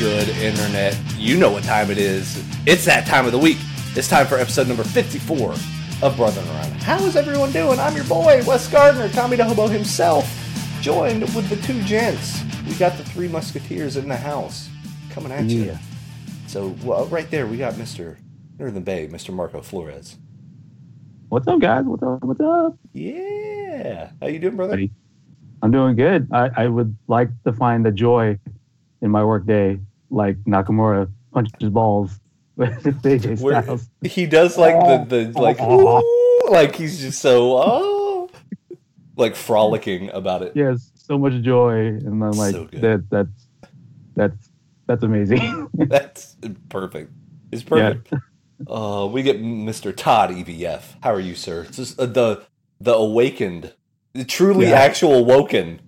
Good, Internet? You know what time it is. It's that time of the week. It's time for episode number 54 of Brother Around. How is everyone doing? I'm your boy, Wes Gardner, Tommy the Hobo himself, joined with the two gents. We got the three musketeers in the house coming at you. So, well, right there, we got Mr. Northern Bay, Mr. Marco Flores. What's up, guys? What's up? What's up? Yeah. How you doing, brother? I'm doing good. I, I would like to find the joy in my workday, like Nakamura punches balls with AJ Where- Styles. he does like the, the like ooh, like he's just so oh like frolicking about it. Yes, so much joy, and I'm like, So good. that that's that's that's amazing. That's perfect. It's perfect. Uh, we get Mr. Todd EVF. How are you, sir? It's just, uh, the the awakened, the truly Yeah. actual woken,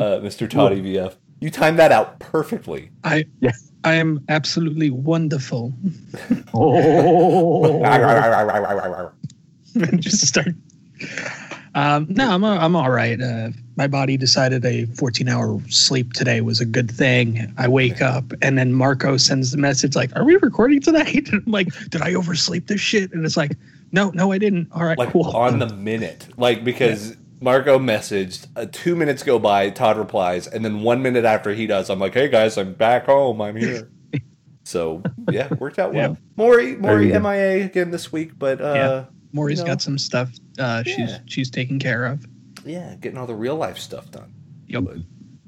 uh, Mr. Todd EVF. You timed that out perfectly. I Yes. I am absolutely wonderful. oh, Just start. Um, no, I'm I'm all right. Uh, my body decided a 14 hour sleep today was a good thing. I wake up and then Marco sends the message like, "Are we recording tonight?" And I'm like, "Did I oversleep this shit?" And it's like, "No, no, I didn't." All right, like cool. on the minute, like because Marco messaged, uh, two minutes go by, Todd replies, and then one minute after he does, I'm like, "Hey guys, I'm back home. I'm here." so yeah, worked out well. Yeah. Maury, Maury, MIA again this week, but uh, Yeah. Maury's you know. got some stuff uh, she's Yeah. she's taking care of. yeah, getting all the real life stuff done. Yep. But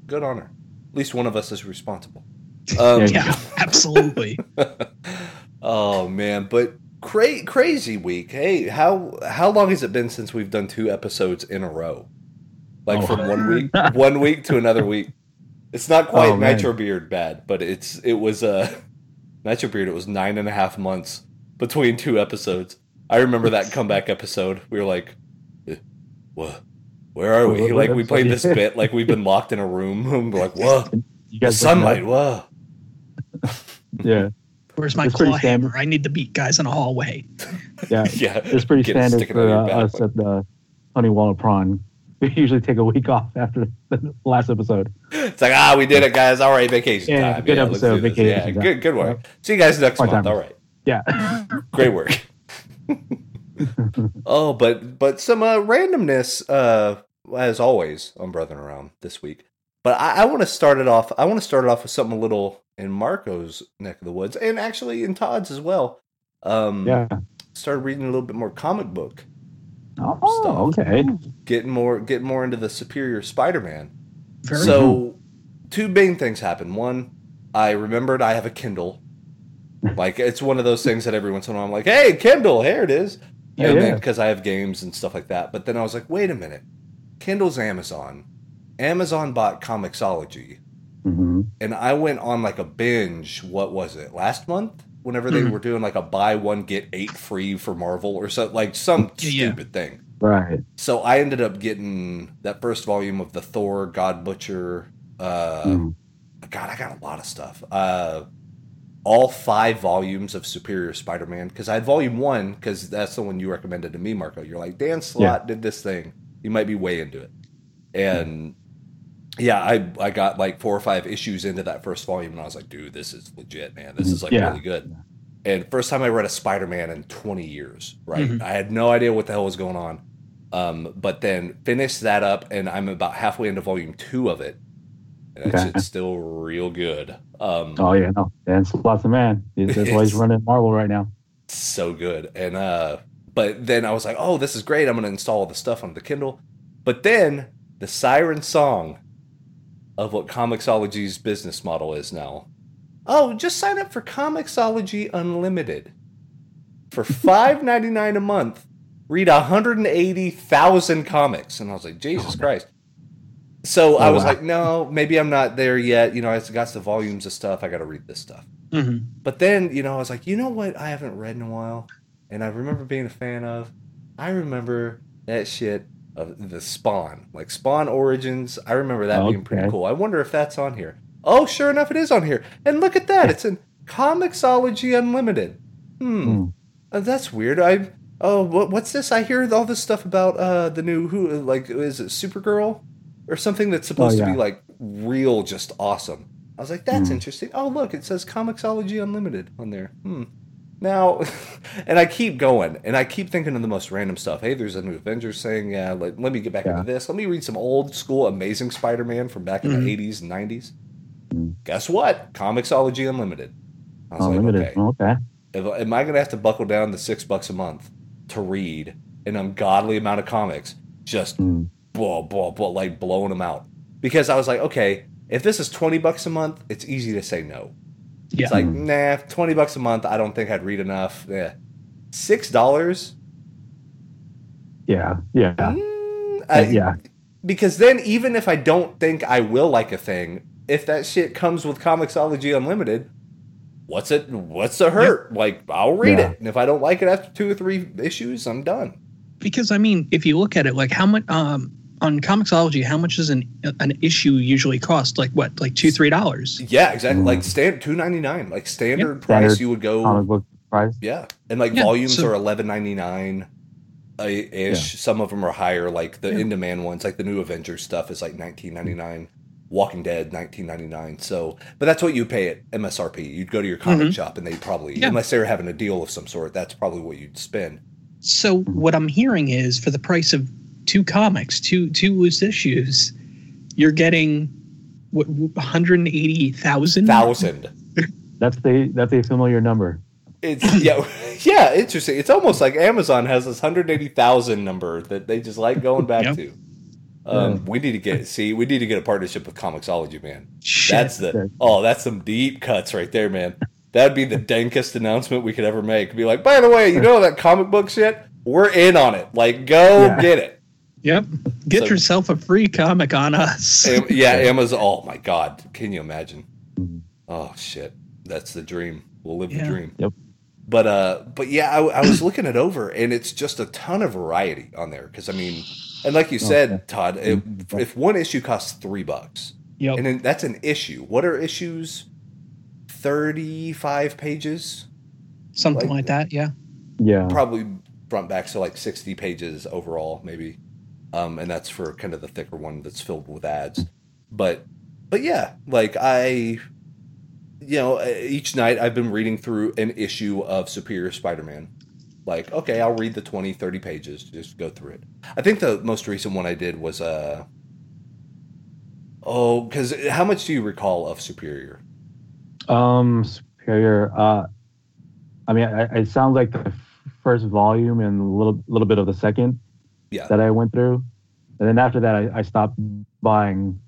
good on her. At least one of us is responsible. Um. Yeah, absolutely. oh man, but cra- crazy week. Hey, how how long has it been since we've done two episodes in a row? Like Oh. from one week, one week to another week. It's not quite Oh, man. Nitro Beard bad, but it's it was uh Nitro Beard. It was nine and a half months between two episodes. I remember that comeback episode. We were like, eh, "What? Where are we?" Like we played this bit like we've been locked in a room. We're like, "What? you guys sunlight? Whoa!" Yeah, Where's my It's claw hammer? I need to beat guys in a hallway. yeah. Yeah, It's pretty Get standard sticking for uh, of your back. us at the Honey Walnut Prawn. We usually take a week off after the last episode. It's like, ah, we did it, guys. All right, vacation Yeah, time. good let's episode, vacation Yeah, time. good, good work. See you guys next month. Part-timers. All right, Yeah. great work. oh, but but some uh, randomness, uh, as always, on Brother Around this week. But I, I want to start it off. I want to start it off with something a little in Marco's neck of the woods, and actually in Todd's as well. Um, yeah. started reading a little bit more comic book, Oh, okay. getting more getting more into the Superior Spider-Man. Very So, two main things happened. One, I remembered I have a Kindle. Like it's one of those things that every once in a while I'm like, "Hey, Kindle, here it is," Yeah, and then yeah. because I have games and stuff like that. But then I was like, "Wait a minute, Kindle's Amazon. Amazon bought Comixology, hmm and I went on like a binge. What was it last month? Whenever they Mhm. were doing like a buy one get eight free for Marvel or so, like some Yeah, yeah. stupid thing. Right. So I ended up getting that first volume of the Thor God Butcher. Uh, Mhm. God, I got a lot of stuff. Uh, all five volumes of Superior Spider-Man because I had volume one because that's the one you recommended to me, Marco. You're like Dan Slott did this thing. You might be way into it, and yeah, I I got like four or five issues into that first volume, and I was like, dude, this is legit, man. This is like Yeah. really good. And first time I read a Spider-Man in 20 years, right? Mhm. I had no idea what the hell was going on. Um, but then finished that up, and I'm about halfway into volume two of it. And Okay. shit's still real good. Um, Oh yeah, no. Dan Slott's a man. That's why he's running Marvel right now. so good. And uh, but then I was like, oh, this is great. I'm gonna install all the stuff on the Kindle. But then the siren song of what Comixology's business model is now. Oh, just sign up for Comixology Unlimited. For five ninety nine a month, read 180,000 comics. And I was like, Jesus Christ. So I Oh, was wow. like, no, maybe I'm not there yet. You know, I got the volumes of stuff. I got to read this stuff. Mhm. But then, you know, I was like, you know what I haven't read in a while? And I remember being a fan of? I remember that shit of the Spawn. Like Spawn Origins. I remember that being pretty cool. I wonder if that's on here. Oh, sure enough, it is on here. And look at that. It's in Comixology Unlimited. Hmm. Hmm. Uh, that's weird. I oh, what, what's this? I hear all this stuff about uh the new who like is it Supergirl or something that's supposed Oh, to be like real, just awesome. I was like, that's Hmm. interesting. Oh, look, it says Comixology Unlimited on there. Hmm. Now, and I keep going, and I keep thinking of the most random stuff. Hey, there's a new Avengers thing. Yeah, like, let me get back Yeah. into this. Let me read some old school Amazing Spider-Man from back in Mhm. the 80s and 90s. Mhm. Guess what? Comixology Unlimited. I was Unlimited. like, okay, okay. if, am I going to have to buckle down the six bucks a month to read an ungodly amount of comics? Just Mm. blah blah blah, like blowing them out. Because I was like, okay, if this is twenty bucks a month, it's easy to say no. Yeah. It's like, Mhm. nah, twenty bucks a month. I don't think I'd read enough. Yeah, six dollars. Yeah. Yeah. Mm, Uh, yeah. Because then, even if I don't think I will like a thing, if that shit comes with Comixology Unlimited, what's it? What's the hurt? Like, I'll read Yeah. it, and if I don't like it after two or three issues, I'm done. because I mean, if you look at it, like how much um, on Comixology, how much does an an issue usually cost? Like what, like two, three dollars? Yeah, exactly. Mm. Like stand two ninety nine, like standard Yep. price. Standard You would go Comic book price. Yeah, and like Yeah, volumes so- are eleven ninety nine ish. Some of them are higher. Like the Yeah. in demand ones, like the new Avengers stuff, is like nineteen ninety nine. Walking Dead nineteen ninety nine. So, but that's what you pay at MSRP. You'd go to your comic Mhm. shop, and they probably, Yeah. unless they were having a deal of some sort, that's probably what you'd spend. So what I'm hearing is for the price of two comics, two two loose issues, you're getting what 180,000 Thousand. That's the that's a familiar number. It's yeah, yeah. Interesting. It's almost like Amazon has this hundred eighty thousand number that they just like going back Yep. to. Um, We need to get see. We need to get a partnership with Comixology, man. Shit. That's the oh, that's some deep cuts right there, man. That'd be the dankest announcement we could ever make. Be like, by the way, you know that comic book shit? We're in on it. Like, go Yeah. get it. Yep. Get So- yourself a free comic on us. Yeah, Amazon. Oh my god, can you imagine? Oh shit, that's the dream. We'll live Yeah. the dream. Yep. But uh, but yeah, I, I was looking it over, and it's just a ton of variety on there. Because I mean, and like you said, Okay. Todd, if, if one issue costs three bucks, Yep. and then that's an issue. What are issues? Thirty-five pages, Something like- like that. Yeah. Yeah. probably front back, so like sixty pages overall, maybe. Um, and that's for kind of the thicker one that's filled with ads. But, but yeah, like I, you know, each night I've been reading through an issue of Superior Spider-Man. Like, okay, I'll read the 20, 30 pages, just go through it. I think the most recent one I did was uh oh, because how much do you recall of Superior? Um, Superior. Uh, I mean, I, it sounds like the first volume and a little little bit of the second Yeah. that I went through, and then after that, I, I stopped buying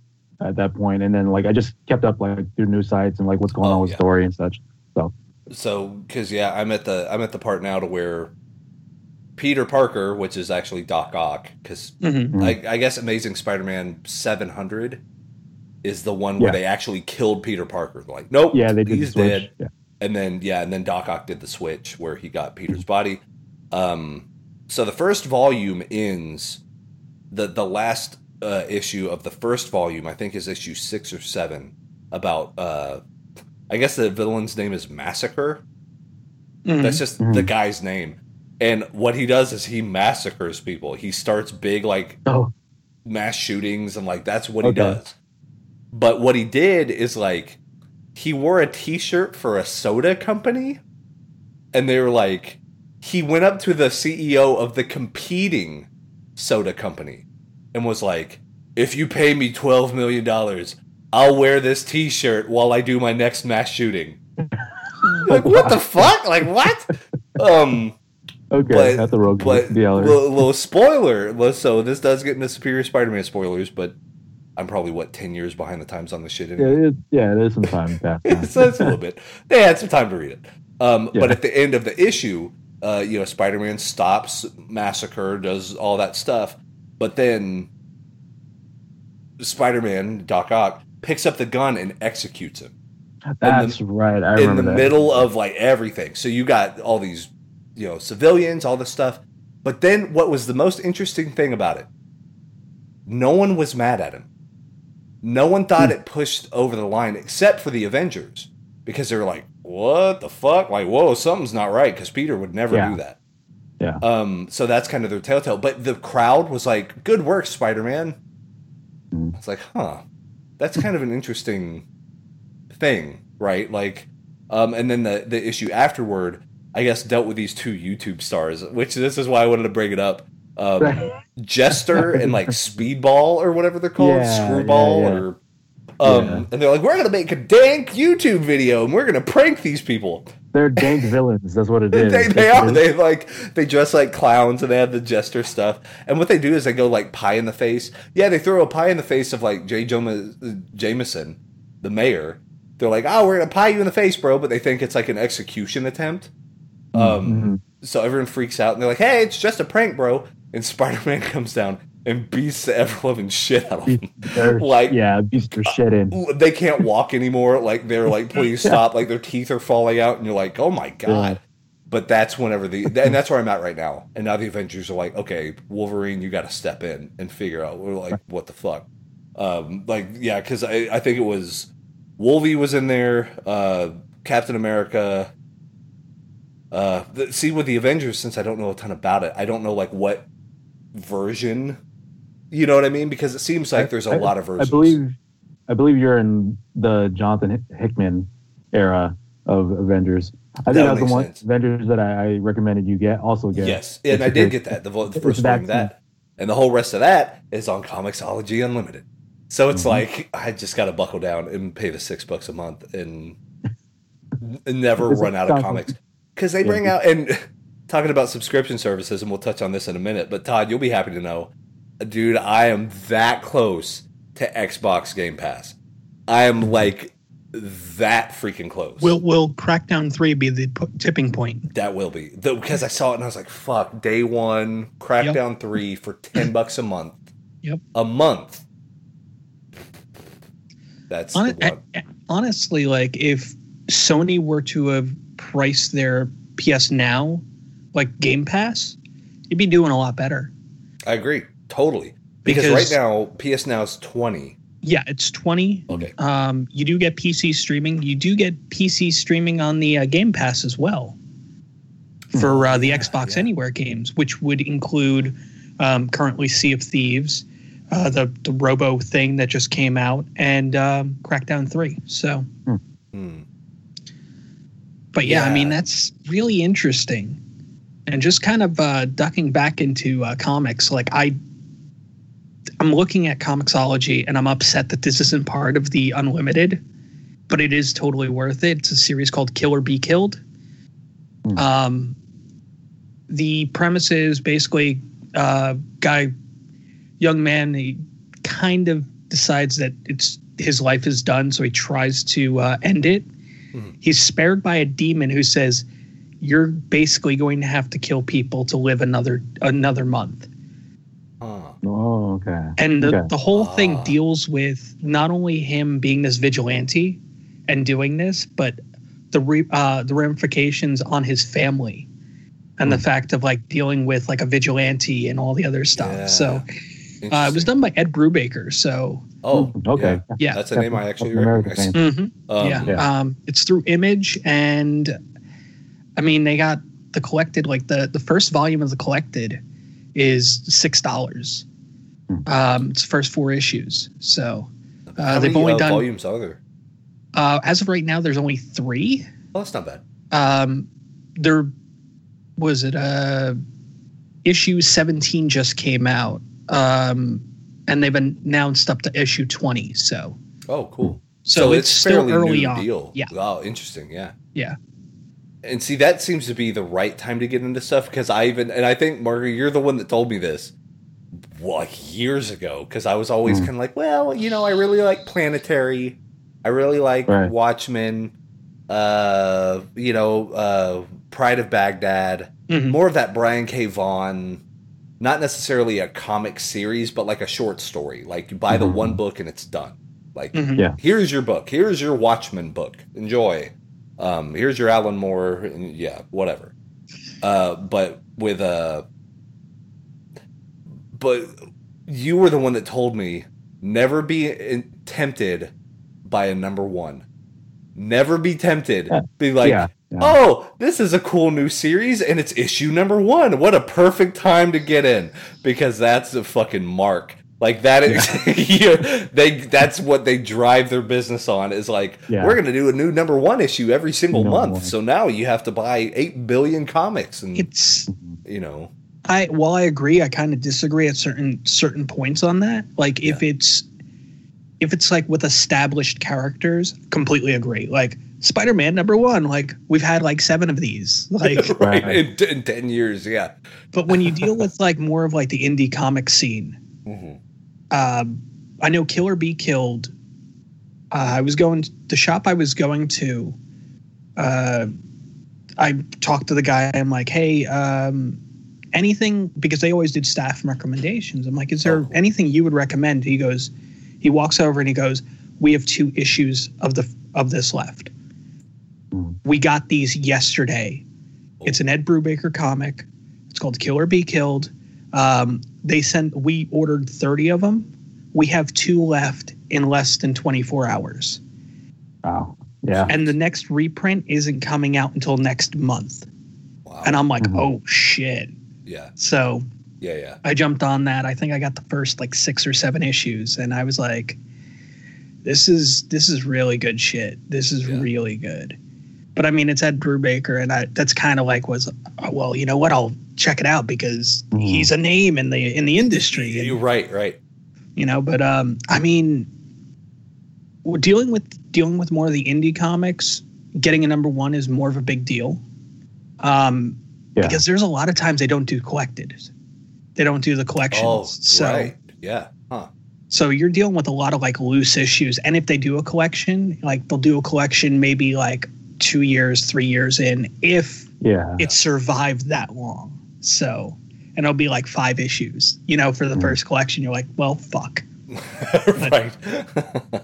at that point, and then like I just kept up like through news sites and like what's going Oh, on with yeah. story and such. So, so because yeah, I'm at the I'm at the part now to where Peter Parker, which is actually Doc Ock, because hmm I, I guess Amazing Spider-Man 700 is the one where Yeah. they actually killed Peter Parker. Like, nope, Yeah, they did he's switch. dead. Yeah. And then yeah, and then Doc Ock did the switch where he got Peter's body. Um, so the first volume ends. the The last uh, issue of the first volume, I think, is issue six or seven. About, uh, I guess the villain's name is Massacre. Mm-hmm. That's just Mhm. the guy's name. And what he does is he massacres people. He starts big like Oh, mass shootings and like that's what he does. But what he did is like he wore a t-shirt for a soda company and they were like he went up to the CEO of the competing soda company and was like if you pay me 12 million dollars I'll wear this t-shirt while I do my next mass shooting. like what the fuck? Like what? Um okay. But- That's a rogue but little, little spoiler. So this does get into Superior Spider-Man spoilers, but I'm probably what ten years behind the times on this shit. yeah, Anyway. it, yeah, it is some time past. so it's a little bit. They had some time to read it. Um, But at the end of the issue, uh, you know, Spider-Man stops massacre, does all that stuff, but then Spider-Man Doc Ock picks up the gun and executes him That's right. I in the that. middle of like everything. So you got all these, you know, civilians, all this stuff. But then what was the most interesting thing about it? No one was mad at him. No one thought Hmm. it pushed over the line except for the Avengers because they were like, "What the fuck? Like, whoa, something's not right." Because Peter would never Yeah. do that. Yeah. Um. So that's kind of their telltale. But the crowd was like, "Good work, Spider Man." Hmm. It's like, huh. That's kind of an interesting thing, right? Like, um, and then the the issue afterward, I guess, dealt with these two YouTube stars, which this is why I wanted to bring it up. Um, Jester and like Speedball or whatever they're called, Yeah, Screwball yeah, yeah. or. Um, Yeah. and they're like, we're gonna make a dank YouTube video and we're gonna prank these people. They're dank villains. That's what it is. They, they are. They like they dress like clowns and they have the jester stuff. And what they do is they go like pie in the face. Yeah, they throw a pie in the face of like Jay Joma- Jameson, the mayor. They're like, oh, we're gonna pie you in the face, bro. But they think it's like an execution attempt. Um, Mhm. so everyone freaks out and they're like, hey, it's just a prank, bro. And Spider Man comes down and beats the ever loving shit out of them. Like- yeah, beats their shit in. They can't walk anymore. Like they're like, please stop. Like their teeth are falling out, and you're like, oh my god. Yeah. But that's whenever the and that's where I'm at right now. And now the Avengers are like, okay, Wolverine, you got to step in and figure out. We're like, what the fuck? Um, like yeah, because I I think it was Wolvie was in there, uh, Captain America. Uh, the, see with the Avengers, since I don't know a ton about it, I don't know like what version. You know what I mean? Because it seems like there's a I- lot of versions. I believe, I believe you're in the Jonathan Hickman era of Avengers. I That think that's the makes one sense. Avengers that I, I recommended you get. Also get. Yes, and I did get that the, the first that that, and the whole rest of that is on Comixology Unlimited. So it's Mhm. like I just got to buckle down and pay the six bucks a month and never run out of comics because they Yeah. bring out and talking about subscription services, and we'll touch on this in a minute. But Todd, you'll be happy to know, dude, I am that close to Xbox Game Pass. I am like that freaking close. Will Will Crackdown Three be the p- tipping point? That will be The- because I saw it and I was like, "Fuck!" Day one, Crackdown three for ten bucks a month. Yep. a month. That's Hon- the one. a- a- honestly, like if Sony were to have priced their PS Now like Game Pass, you'd be doing a lot better. I agree totally because, Because- right now PS Now is twenty. Yeah, it's twenty. Okay, Um, you do get PC streaming. You do get PC streaming on the uh, Game Pass as well for uh, the Yeah, Xbox yeah. Anywhere games, which would include um, currently Sea of Thieves, uh, the the Robo thing that just came out, and um, Crackdown Three. So, Hmm. but yeah, I mean that's really interesting, and just kind of uh, ducking back into uh, comics. Like I, I'm looking at Comixology, and I'm upset that this isn't part of the Unlimited, but it is totally worth it. It's a series called Kill or Be Killed. Hmm. Um, the premise is basically uh, guy, young man, he kind of decides that it's his life is done, so he tries to uh, end it. Mhm. He's spared by a demon who says, "You're basically going to have to kill people to live another another month." Huh. Oh, okay. And the, Okay. the whole thing Ah. deals with not only him being this vigilante and doing this, but the re, uh, the ramifications on his family and the Hmm. fact of like dealing with like a vigilante and all the other stuff. Yeah. So uh, it was done by Ed Brubaker. So Oh, okay. yeah, That's a name I actually Captain America recognize. fan. Mhm. Um, yeah. yeah. Um, it's through Image, and I mean they got the collected like the the first volume of the collected is six dollars. Hmm. Um, it's the first four issues. So How uh, they've many only uh, done volumes are there? uh, as of right now. There's only three. Oh, that's not bad. Um, there was it uh issue 17 just came out. Um, and they've announced up to issue 20. So Oh, cool. so, it's, still fairly early new on. deal. Yeah. Wow, interesting. Yeah. Yeah. And see, that seems to be the right time to get into stuff because I even and I think Margaret, you're the one that told me this like years ago because I was always Hmm. kind of like, well, you know, I really like Planetary, I really like Right. Watchmen, uh, you know, uh, Pride of Baghdad, Mhm. more of that Brian K. Vaughan. Not necessarily a comic series, but like a short story. Like you buy the Mhm. one book and it's done. Like Mhm. Yeah. here's your book. Here's your Watchmen book. Enjoy. Um, here's your Alan Moore. And yeah, whatever. Uh, but with uh, but you were the one that told me never be tempted by a number one. Never be tempted. Yeah. Be like, yeah. yeah. oh, this is a cool new series and it's issue number one. What a perfect time to get in because that's the fucking mark. Like that is you, they that's what they drive their business on is like Yeah. we're gonna do a new number one issue every single Number month. one. So now you have to buy eight billion comics and It's you know I while I agree, I kind of disagree at certain certain points on that. Like if it's if it's like with established characters, completely agree. Like Spider-Man number one, like we've had like seven of these. Like, right, Right. In, in ten years, yeah. but when you deal with like more of like the indie comic scene, Mhm. um, I know Kill or Be Killed. Uh, I was going the shop I was going to. Uh, I talked to the guy. I'm like, hey, um, anything because they always did staff recommendations. I'm like, is there Oh, anything you would recommend? He goes, he walks over and he goes, we have two issues of the of this left. Hmm. We got these yesterday. It's an Ed Brubaker comic. It's called Kill or Be Killed. Um, they sent. We ordered thirty of them. We have two left in less than twenty four hours, Wow. Yeah. and the next reprint isn't coming out until next month. Wow. And I'm like, Mhm. oh shit! Yeah, So yeah, yeah. I jumped on that. I think I got the first like six or seven issues, and I was like, "This is this is really good shit. This is Yeah. really good." But I mean, it's Ed Brubaker, and I, that's kind of like was, oh, well, you know what? I'll check it out because Mhm. he's a name in the in the industry, You're right, right. you know. But um, I mean, dealing with dealing with more of the indie comics. Getting a number one is more of a big deal. Um, Yeah. because there's a lot of times they don't do collected. They don't do the collections. Oh, so right. Yeah. Huh. so you're dealing with a lot of like loose issues. And if they do a collection, like they'll do a collection maybe like two years, three years in, if Yeah. it survived that long. So and it'll be like five issues. You know, for the Mhm. first collection, you're like, well, fuck. right.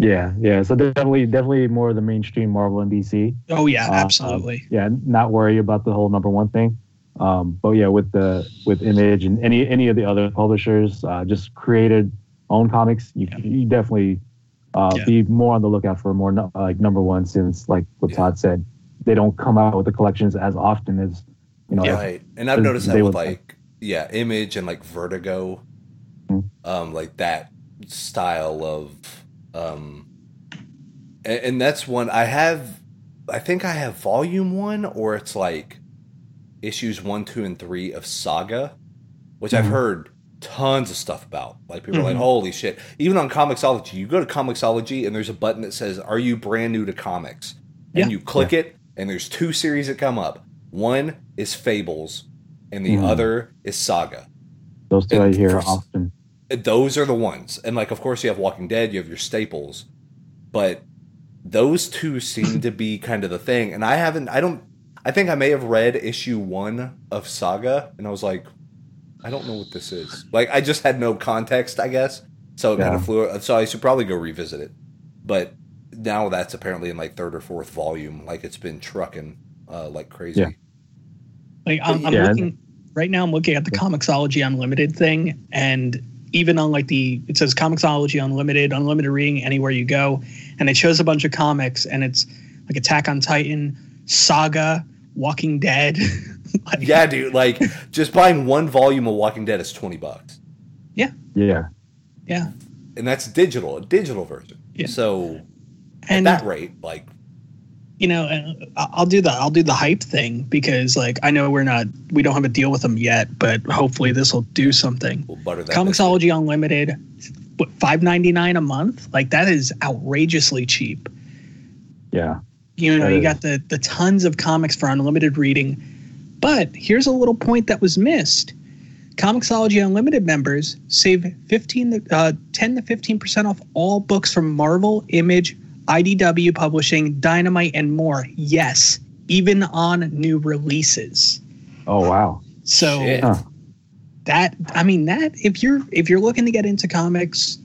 Yeah. Yeah. So definitely, definitely more of the mainstream Marvel and DC. Oh yeah, Uh, absolutely. yeah, not worry about the whole number one thing. Um, but yeah, with the with Image and any any of the other publishers, uh, just created own comics. You, Yeah. you definitely uh, Yeah. be more on the lookout for more nu- like number one since like what Yeah. Todd said, they don't come out with the collections as often as you know. Yeah. Right. And I've noticed that they with would- like yeah, image and like vertigo. Mhm. Um, like that style of um and, and that's one I have I think I have volume one or it's like issues one, two, and three of Saga, which I've Mhm. heard tons of stuff about. Like people are like, Mhm. holy shit. Even on Comixology, you go to Comixology and there's a button that says, Are you brand new to comics? And Yeah. you click it, and there's two series that come up. One is Fables, and the Mhm. other is Saga. those two I and hear for- often. Those are the ones. And like of course you have Walking Dead, you have your staples. But those two seem to be kind of the thing. And I haven't I don't I think I may have read issue one of Saga and I was like, I don't know what this is. Like I just had no context, I guess. So it kind of flew so I should probably go revisit it. But now that's apparently in like third or fourth volume. Like it's been trucking uh, like crazy. Yeah. Like I'm, I'm Yeah. looking right now. I'm looking at the Comixology Unlimited thing, and even on like the it says Comixology Unlimited, unlimited reading anywhere you go, and it shows a bunch of comics, and it's like Attack on Titan, Saga, Walking Dead. Like, Yeah, dude. Like just buying one volume of Walking Dead is twenty bucks, Yeah, yeah, Yeah. and that's digital, a digital version. Yeah. So at and that rate, like you know, I- I'll do the I'll do the hype thing because like I know we're not we don't have a deal with them yet, but hopefully this will do something. we'll. Comixology Unlimited, what five ninety nine a month? Like that is outrageously cheap. yeah, You know, you is. got the the tons of comics for unlimited reading. But here's a little point that was missed. Comixology Unlimited members save 15 to- uh, 10 to 15% off all books from Marvel, Image, IDW Publishing, Dynamite and more. Yes, even on new releases. Oh wow. So Shit. Huh. that I mean that if you're if you're looking to get into comics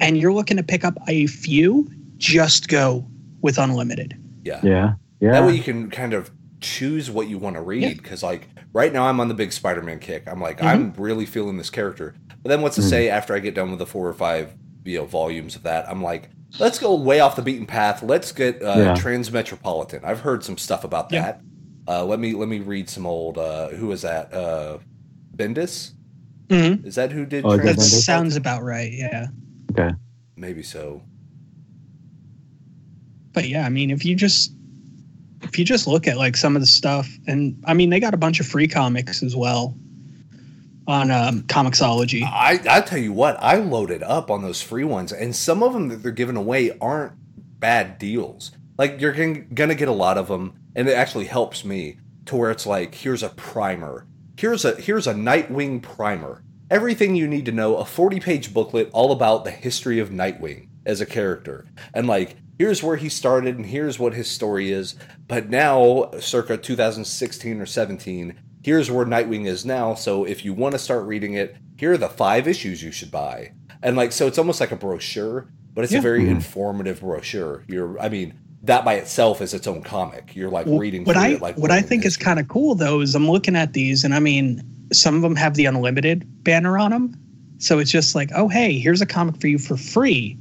and you're looking to pick up a few, just go with unlimited. Yeah. Yeah. Yeah. That way you can kind of choose what you want to read. Because like right now I'm on the big Spider-Man kick. I'm like I'm really feeling this character. But then what's to Mhm. say after I get done with the four or five you know volumes of that? I'm like, let's go way off the beaten path. Let's get uh, Yeah. Transmetropolitan. I've heard some stuff about Yeah. that. Uh, let me let me read some old. Uh, who is that? Uh, Bendis. Mm-hmm. Is that who did? Oh, is That Mendes? Sounds about right. Yeah. Okay. Maybe so. But yeah, I mean, if you just if you just look at like some of the stuff, and I mean, they got a bunch of free comics as well on um, Comixology. I I tell you what, I loaded up on those free ones, and some of them that they're giving away aren't bad deals. Like you're gon- gonna get a lot of them, and it actually helps me to where it's like, here's a primer, here's a here's a Nightwing primer, everything you need to know, a 40 page booklet all about the history of Nightwing as a character, and like here's where he started, and here's what his story is. But now, circa 2016 or 17, here's where Nightwing is now. So if you want to start reading it, here are the five issues you should buy. And like, so it's almost like a brochure, but it's Yeah. a very Mhm. informative brochure. You're, I mean, that by itself is its own comic. You're like Well, reading. what I it like what I think is kind of cool though is I'm looking at these, and I mean, some of them have the unlimited banner on them, so it's just like, oh hey, here's a comic for you for free.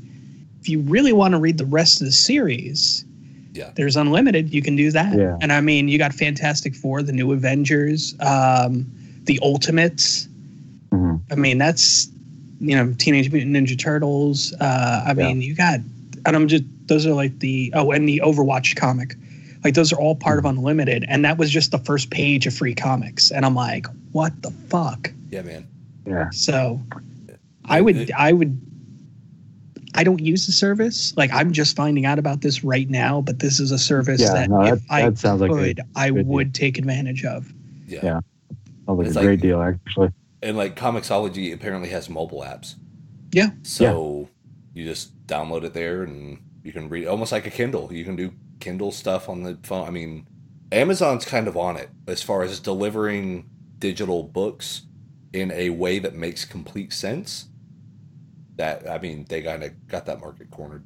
If you really want to read the rest of the series, Yeah. there's unlimited. You can do that. Yeah. And I mean, you got Fantastic Four, the New Avengers, um, the Ultimates. Mhm. I mean, that's you know, Teenage Mutant Ninja Turtles. Uh, I Yeah. mean, you got, and I'm just those are like the oh, and the Overwatch comic, like those are all part of Unlimited, and that was just the first page of free comics, and I'm like, what the fuck? Yeah, man. Yeah. So, I would, I would. I don't use the service. Like I'm just finding out about this right now, but this is a service Yeah, that no, if that- I that sounds like a could, I deal. would take advantage of. Yeah. Yeah. Sounds like It's a like- great deal, actually. And like Comixology apparently has mobile apps. Yeah. So you just download it there and you can read almost like a Kindle. You can do Kindle stuff on the phone. I mean, Amazon's kind of on it as far as delivering digital books in a way that makes complete sense. That I mean, they kind of got that market cornered.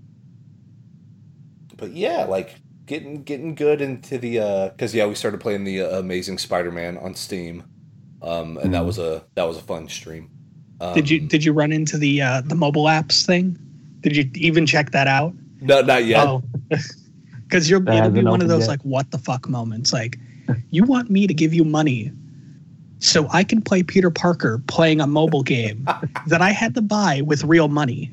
But yeah, like getting getting good into the uh because yeah, we started playing the uh, Amazing Spider-Man on Steam, um, and that Mhm. was a that was a fun stream. Um, Did you did you run into the uh, the mobile apps thing? Did you even check that out? No, not yet. Oh, because you're That it'll be one of those yet. like what the fuck moments. Like, you want me to give you money so I can play Peter Parker playing a mobile game that I had to buy with real money.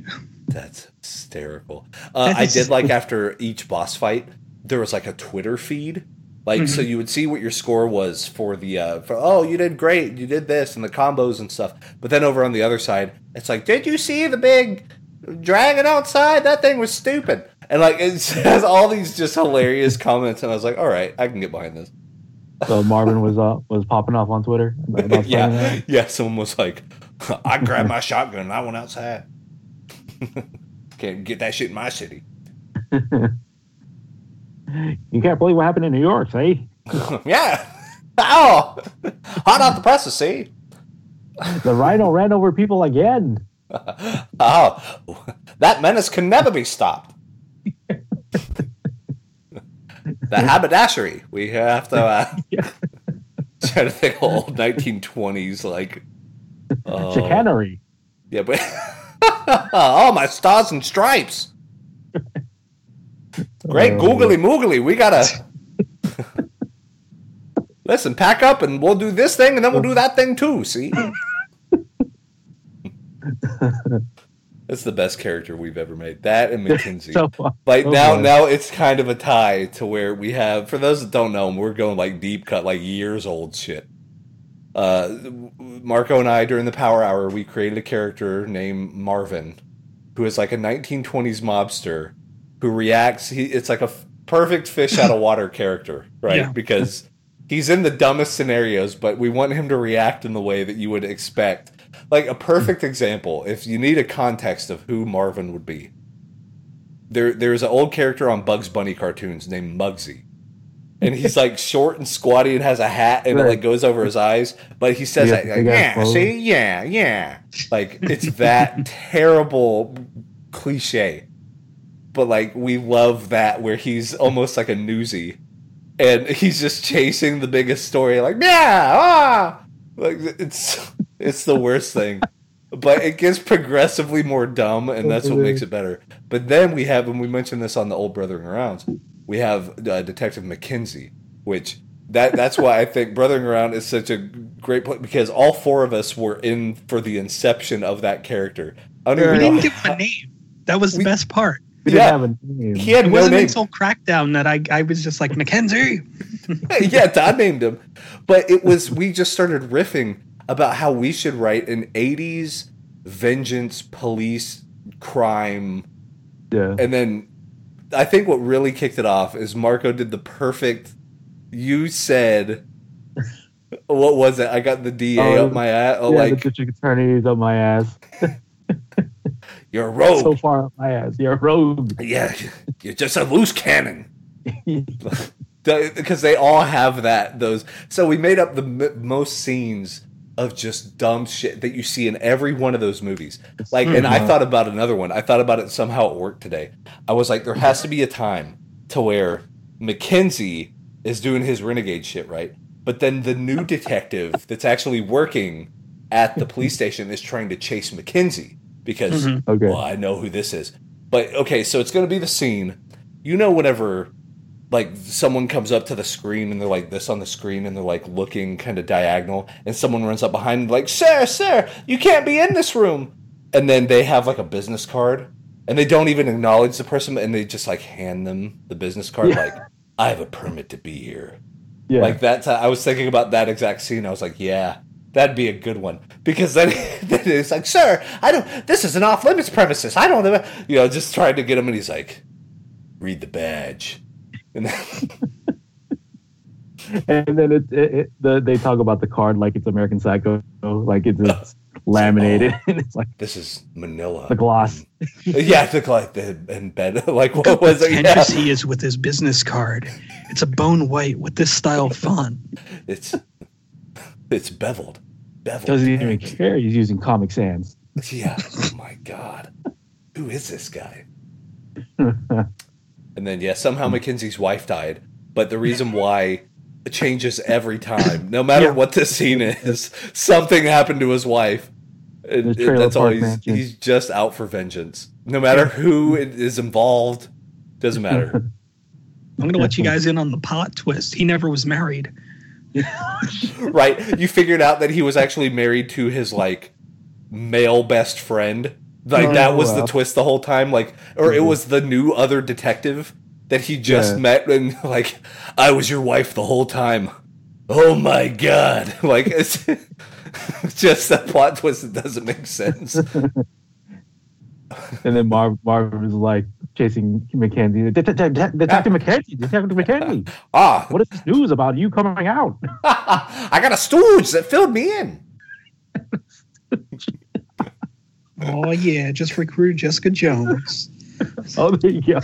That's hysterical. Uh, I did like after each boss fight, there was like a Twitter feed. Like, so you would see what your score was for the, uh, for, oh, you did great, you did this, and the combos and stuff. But then over on the other side, it's like, did you see the big dragon outside? That thing was stupid. And like, it has all these just hilarious comments, and I was like, all right, I can get behind this. So Marvin was uh, was popping off on Twitter. yeah, that. yeah. Someone was like, I grabbed my shotgun and I went outside. Can't get that shit in my city. You can't believe what happened in New York, see? yeah. Oh, hot off the presses, see? The rhino ran over people again. Oh, that menace can never be stopped. The haberdashery. We have to uh, Yeah. try to think old 1920s, like. Oh, Chicanery. yeah, but. oh, my stars and stripes. Great Oh, googly moogly. We gotta. Listen, pack up and we'll do this thing and then we'll do that thing too, see? That's the best character we've ever made. That and McKinsey. So, like oh now now it's kind of a tie to where we have for those that don't know, we're going like deep cut, like years old shit. Uh Marco and I during the power hour we created a character named Marvin, who is like a 1920s mobster who reacts he it's like a f- perfect fish out of water character, right? Yeah. Because he's in the dumbest scenarios, but we want him to react in the way that you would expect. Like a perfect example, if you need a context of who Marvin would be. There there's an old character on Bugs Bunny cartoons named Muggsy. And he's like short and squatty and has a hat and it like goes over his eyes, but he says Yeah, that, like, yeah, clothes. see, yeah, yeah. Like it's that terrible cliche. But like we love that where he's almost like a newsie and he's just chasing the biggest story like yeah ah! like it's it's the worst thing but it gets progressively more dumb and that's what makes it better but then we have and we mentioned this on the old brothering arounds we have uh, detective mckinsey which that that's why i think brothering around is such a great point because all four of us were in for the inception of that character. I We didn't give him a name. That was the We- best part. We Yeah. didn't have a name. He had It no wasn't name. until Crackdown that I, I was just like Mackenzie. yeah, Todd named him. But it was we just started riffing about how we should write an '80s vengeance, police, crime, yeah. and then I think what really kicked it off is Marco did the perfect. You said, what was it? I got the DA Oh, up my ass. Oh, yeah, like the district attorney's up my ass. you're a rogue. So far up my ass. You're a rogue. yeah, you're just a loose cannon. because they all have that those so we made up the m- most scenes of just dumb shit that you see in every one of those movies like and i Mhm. thought about another one i thought about it somehow at work today i was like there has to be a time to where mackenzie is doing his renegade shit right but then the new detective that's actually working at the police station is trying to chase mackenzie because Mhm. Okay. well, I know who this is. But okay, so it's going to be the scene. You know, whenever like someone comes up to the screen and they're like this on the screen and they're like looking kind of diagonal, and someone runs up behind them like, "Sir, sir, you can't be in this room." And then they have like a business card, and they don't even acknowledge the person, and they just like hand them the business card, Yeah. like, "I have a permit to be here." Yeah. Like that. I was thinking about that exact scene. I was like, yeah, that'd be a good one because then, then it's like, sir, I don't. This is an off limits premises. I don't know. You know, just trying to get him, and he's like, read the badge, and then, and then it, it, it the, they talk about the card like it's American Psycho, like it's, it's laminated, oh, and it's like this is Manila. the gloss. yeah, the like the in bed. Like what was it? Yeah. Pretentious he is with his business card. It's a bone white with this style font. It's it's beveled. Beveled. Doesn't even care. He's using Comic Sans. Yeah. Oh my god. Who is this guy? And then yeah, somehow Mackenzie's wife died, but the reason why it changes every time, no matter Yeah. what the scene is, something happened to his wife. And, The that's all he's, he's just out for vengeance. No matter who is involved, doesn't matter. I'm gonna let you guys in on the pot twist. He never was married. right? You figured out that he was actually married to his like male best friend. Like Oh, that was the twist the whole time. Like, or it was the new other detective that he just Yeah. met, and like, I was your wife the whole time. Oh my god! Like it's just that plot twist that doesn't make sense. And then Marv Marv is like chasing Mackenzie. Det- det- det- Detective Detective Mackenzie. Ah, What is this news about you coming out? I got a stooge that filled me in. Oh yeah, just recruited Jessica Jones. Oh, there you go.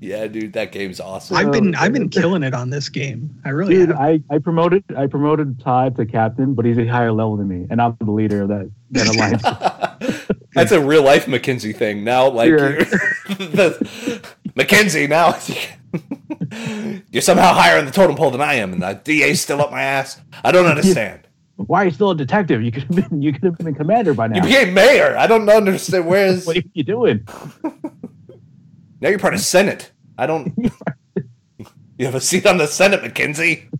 Yeah, dude, that game's awesome. I've been oh, I've been killing it on this game. I really Dude, have. I, I promoted I promoted Todd to captain, but he's a higher level than me, and I'm the leader of that that alliance. That's a real life Mackenzie thing. Now, like Yeah. you're, the, Mackenzie, now you're somehow higher on the totem pole than I am, and the DA's still up my ass. I don't understand. Why are you still a detective? You could have been you could have been commander by now. You became mayor. I don't understand. Where's What are you doing? now? You're part of Senate. I don't. You have a seat on the Senate, Mackenzie.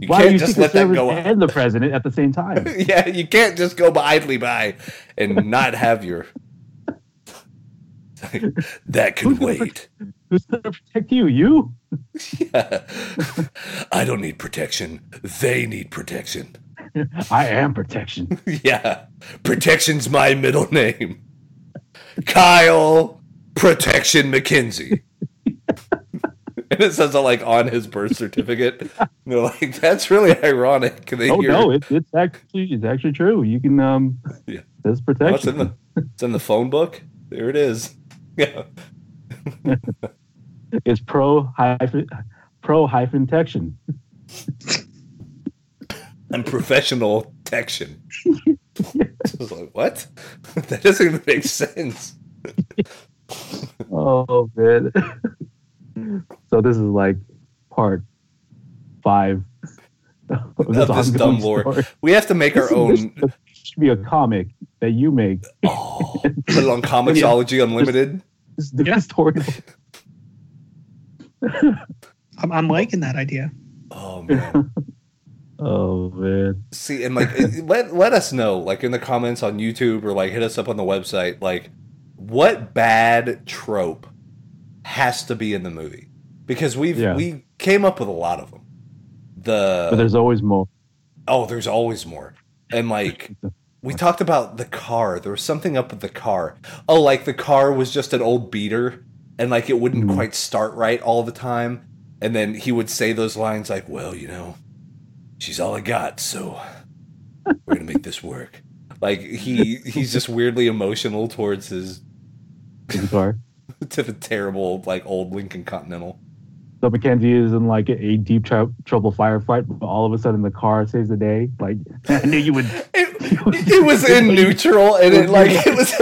You Why are can't you just let that go. and the president at the same time? Yeah, you can't just go idly by and not have your. that can Who's gonna wait. Who's going to protect you? You? I don't need protection. They need protection. I am protection. Yeah. Protection's my middle name. Kyle Protection McKenzie. and it says it like on his birth certificate. And they're like, that's really ironic. They Oh hear- no, it, it's actually it's actually true. You can um, Yeah. there's Oh, it's protection. in the it's in the phone book. There it is. Yeah. It's pro hyphen pro hyphen protection. I'm professional protection. I was like, what? that doesn't even make sense. Oh man. so this is like part five of Of this dumb lore. story. We have to make our This own should be a comic that you make. Oh, put it on Comixology Unlimited. This is Yeah. story. I'm, I'm liking that idea. Oh man, Oh man. See, and like, let let us know, like in the comments on YouTube or like hit us up on the website, like what bad trope has to be in the movie because we've Yeah. we came up with a lot of them. The But The there's always more. oh, there's always more, and like we talked about the car. There was something up with the car. Oh, like the car was just an old beater, and like it wouldn't Mhm. quite start right all the time. And then he would say those lines like, "Well, you know, she's all I got, so we're gonna make this work." Like he he's just weirdly emotional towards his car. to the terrible like old Lincoln Continental. So Mackenzie is in like a deep trou- trouble firefight, but all of a sudden the car saves the day. Like I knew you would. It, it was in neutral, and it like it was,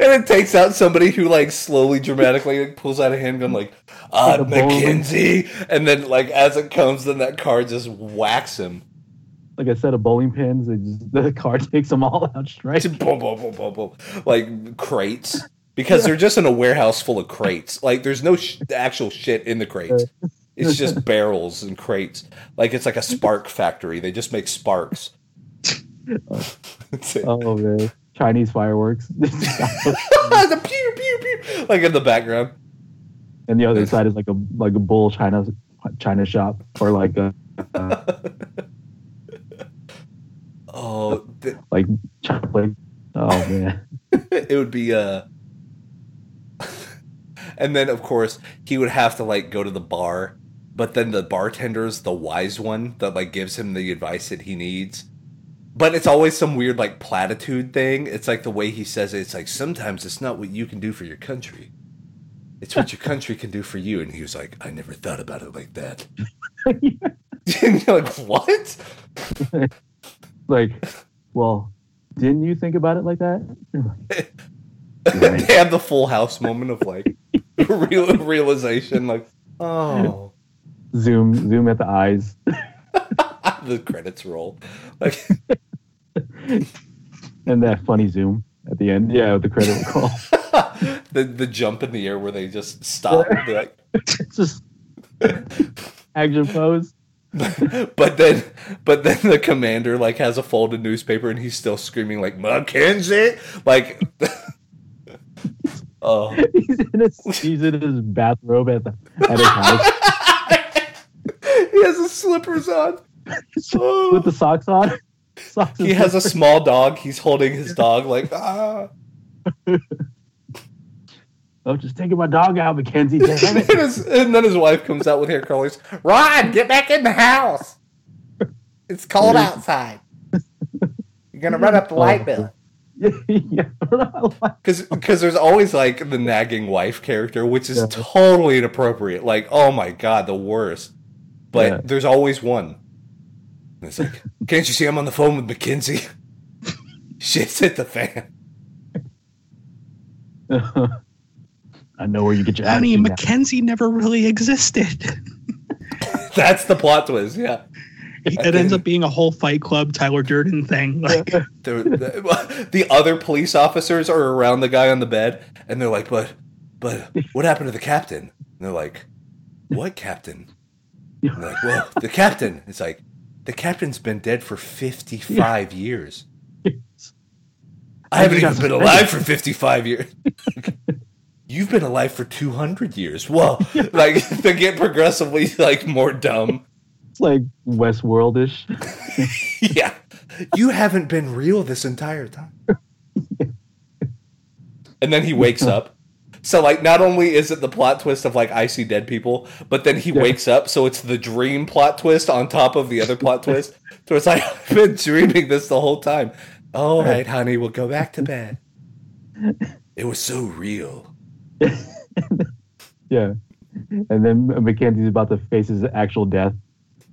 and it takes out somebody who like slowly, dramatically like, pulls out a handgun, like ah Like a and then like as it comes, then that car just whacks him. Like a set of bowling pins, and just, the car takes them all out straight. boom, boom, boom, boom, boom, like crates because they're just in a warehouse full of crates. Like there's no sh- actual shit in the crates. It's just barrels and crates. Like it's like a spark factory. They just make sparks. Oh man, Chinese fireworks. the pew pew pew, like in the background. and the other side is like a like a bull China China shop or like a uh, Oh, th- like. Oh man, it would be uh and then of course he would have to like go to the bar but then the bartender's the wise one that like gives him the advice that he needs but it's always some weird like platitude thing. It's like the way he says it. It's like sometimes it's not what you can do for your country. It's what your country can do for you. And he was like i never thought about it like that. And you're like what? Like, well, didn't you think about it like that? they have the full house moment of like real realization like oh. Zoom zoom at the eyes. the credits roll. Like and that funny zoom at the end. Yeah, with the credit call. the the jump in the air where they just stop. Like, it's just action pose. but then but then the commander like has a folded newspaper and he's still screaming like Mackenzie like oh He's in his he's in his bathrobe at the at his house he has his slippers on with the socks on. He has a small dog he's holding his dog like ah Oh, just taking my dog out, Mackenzie. And, his- and then his wife comes out with hair curlers Rod get back in the house it's cold outside you're gonna run up the light bill. Because because there's always like the nagging wife character, which is Yeah. totally inappropriate. Like, oh my god, the worst. But Yeah. there's always one. And it's like, can't you see I'm on the phone with Mackenzie? Shit's hit the fan. I know where you get your Honey, attitude now. Mackenzie never really existed. That's the plot twist. Yeah. it ends up being a whole Fight Club Tyler Durden thing. Like, The, the, the other police officers are around the guy on the bed, and they're like, "But, but, what happened to the captain?" And they're like, "What captain?" And they're like, "Well, the captain." It's like, the captain's been dead for fifty-five years. I haven't even been alive for fifty-five years. You've been alive for two hundred years. Well, like they get progressively like more dumb. It's like Westworldish. yeah. You haven't been real this entire time. and then he wakes up. So like not only is it the plot twist of like I see dead people, but then he Yeah. wakes up, so it's the dream plot twist on top of the other plot twist. So it's like I've been dreaming this the whole time. All right, honey, we'll go back to bed. It was so real. Yeah. And then Mackenzie's about to face his actual death,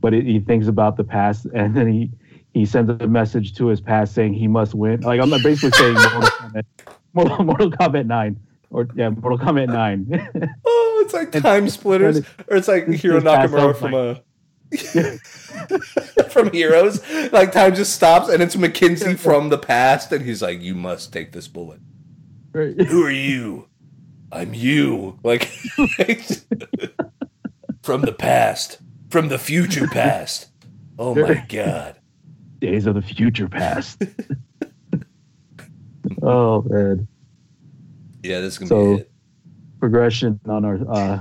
but he he thinks about the past, and then he he sends a message to his past saying he must win. Like I'm basically saying Mortal Kombat, Mortal, Mortal Kombat Nine, or yeah, Mortal Kombat Nine. Oh, it's like TimeSplitters, or it's like Hiro Nakamura from uh, a from Heroes. Like time just stops, and it's Mackenzie from the past, and he's like, "You must take this bullet." Right. Who are you? I'm you. Like from the past, from the future past. Oh my god. Days of the future past. oh man. Yeah, this is gonna So- be it. Progression on our uh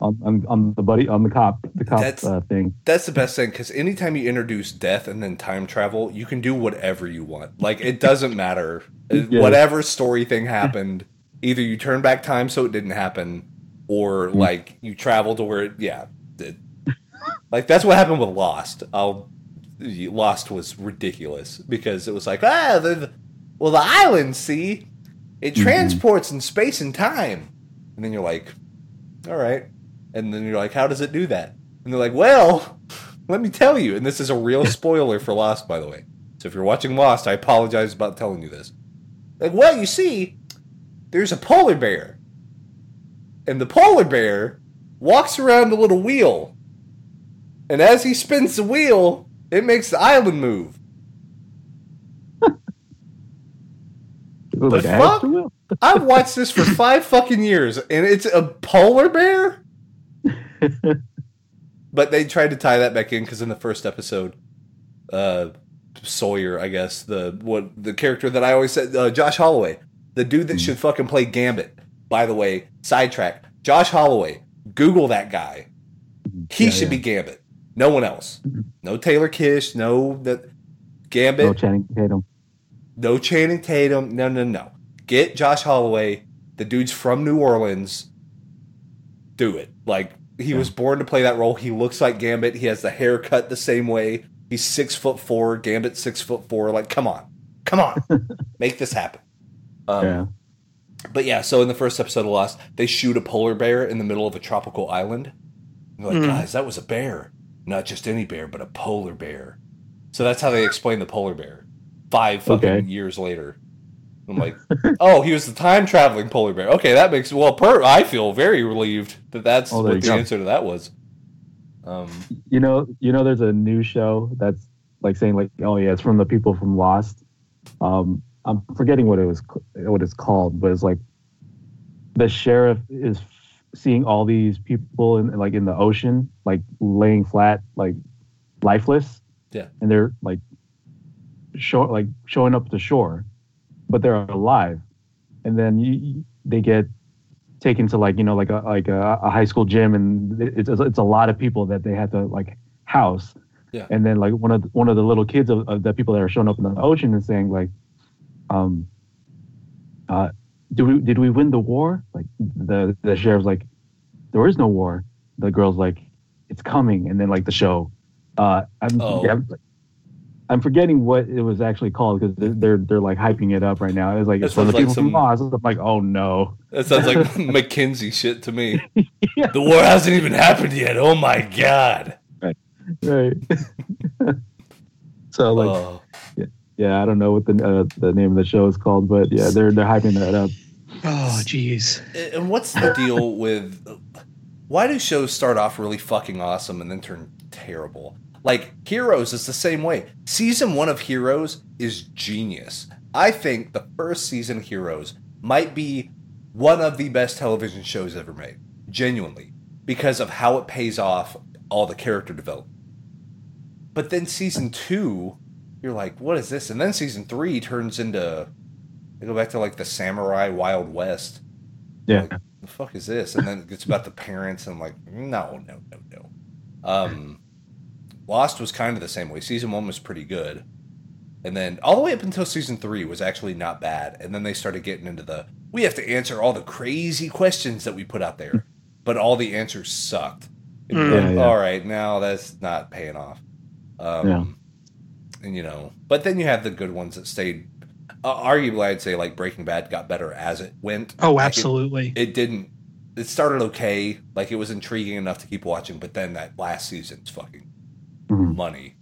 on, on, on the buddy on the cop the cop That's- uh, thing. That's the best thing because anytime you introduce death and then time travel, you can do whatever you want. Like it doesn't matter. Yeah. Whatever story thing happened, either you turn back time so it didn't happen, or Hmm. like you travel to where it, yeah, it, like that's what happened with Lost. I'll Lost was ridiculous because it was like ah the well the island see it Mhm. transports in space and time, and then you're like, all right, and then you're like, how does it do that? And they're like, well, let me tell you. And this is a real spoiler for Lost, by the way. So if you're watching Lost, I apologize about telling you this. Like, well, you see, there's a polar bear. And the polar bear walks around a little wheel. And as he spins the wheel, it makes the island move. It was like The fuck? I've watched this for five fucking years, and it's a polar bear? But they tried to tie that back in because in the first episode, uh, Sawyer, I guess the what the character that I always said, uh, Josh Holloway, the dude that Mhm. should fucking play Gambit. By the way, sidetrack. Josh Holloway. Google that guy. He Yeah, should yeah. be Gambit. No one else. Mhm. No Taylor Kitsch. No that Gambit. No Channing Tatum. No Channing Tatum. No, no, no. Get Josh Holloway. The dude's from New Orleans. Do it. Like he Yeah. was born to play that role. He looks like Gambit. He has the haircut the same way. He's six foot four. Gambit six foot four. Like, come on, come on, make this happen. Um, yeah. But yeah, so in the first episode of Lost, they shoot a polar bear in the middle of a tropical island. Like, Mm. guys, that was a bear. Not just any bear, but a polar bear. So that's how they explain the polar bear. Five fucking Okay. years later. I'm like, oh, he was the time traveling polar bear. Okay, that makes well. Per, I feel very relieved that that's Oh, what the go. answer to that was. Um, You know, you know, there's a new show that's like saying like, oh yeah, it's from the people from Lost. Um, I'm forgetting what it was, what it's called, but it's like the sheriff is seeing all these people in like in the ocean, like laying flat, like lifeless. Yeah. and they're like show like showing up to shore, but they're alive, and then you, you- they get taken to like you know like a like a, a high school gym and it's it's a lot of people that they have to like house. Yeah. and then like one of the, one of the little kids of, of the people that are showing up in the ocean and saying like um uh do we did we win the war? Like the the sheriff's like there is no war. The girl's like it's coming. And then like the show uh i'm Oh. yeah, I'm, I'm forgetting what it was actually called because they're, they're they're like hyping it up right now it's like That it's from the sounds like people some- from Lost. I'm like oh no that sounds like Mackenzie shit to me. Yeah. The war hasn't even happened yet. Oh my god. right Right. so like oh. yeah i don't know what the uh, the name of the show is called but yeah they're they're hyping that up Oh, jeez. And what's the deal with why do shows start off really fucking awesome and then turn terrible? Like Heroes is the same way. Season 1 of Heroes is genius. I think the first season of Heroes might be one of the best television shows ever made. Genuinely, because of how it pays off all the character development. But then season 2, you're like, what is this? And then season 3 turns into they go back to like the samurai Wild West yeah like, the fuck is this? And then it's about the parents, and I'm like, no, no, no, no. Um, Lost was kind of the same way. Season one was pretty good, and then all the way up until season three was actually not bad. And then they started getting into the we have to answer all the crazy questions that we put out there, but all the answers sucked. Mm. like, Yeah, yeah. All right, now that's not paying off. Um, Yeah. And you know, but then you have the good ones that stayed. Uh, arguably, I'd say like Breaking Bad got better as it went. Oh, Like, it- absolutely. it didn't it started okay like it was intriguing enough to keep watching but then that last season's fucking Mhm. money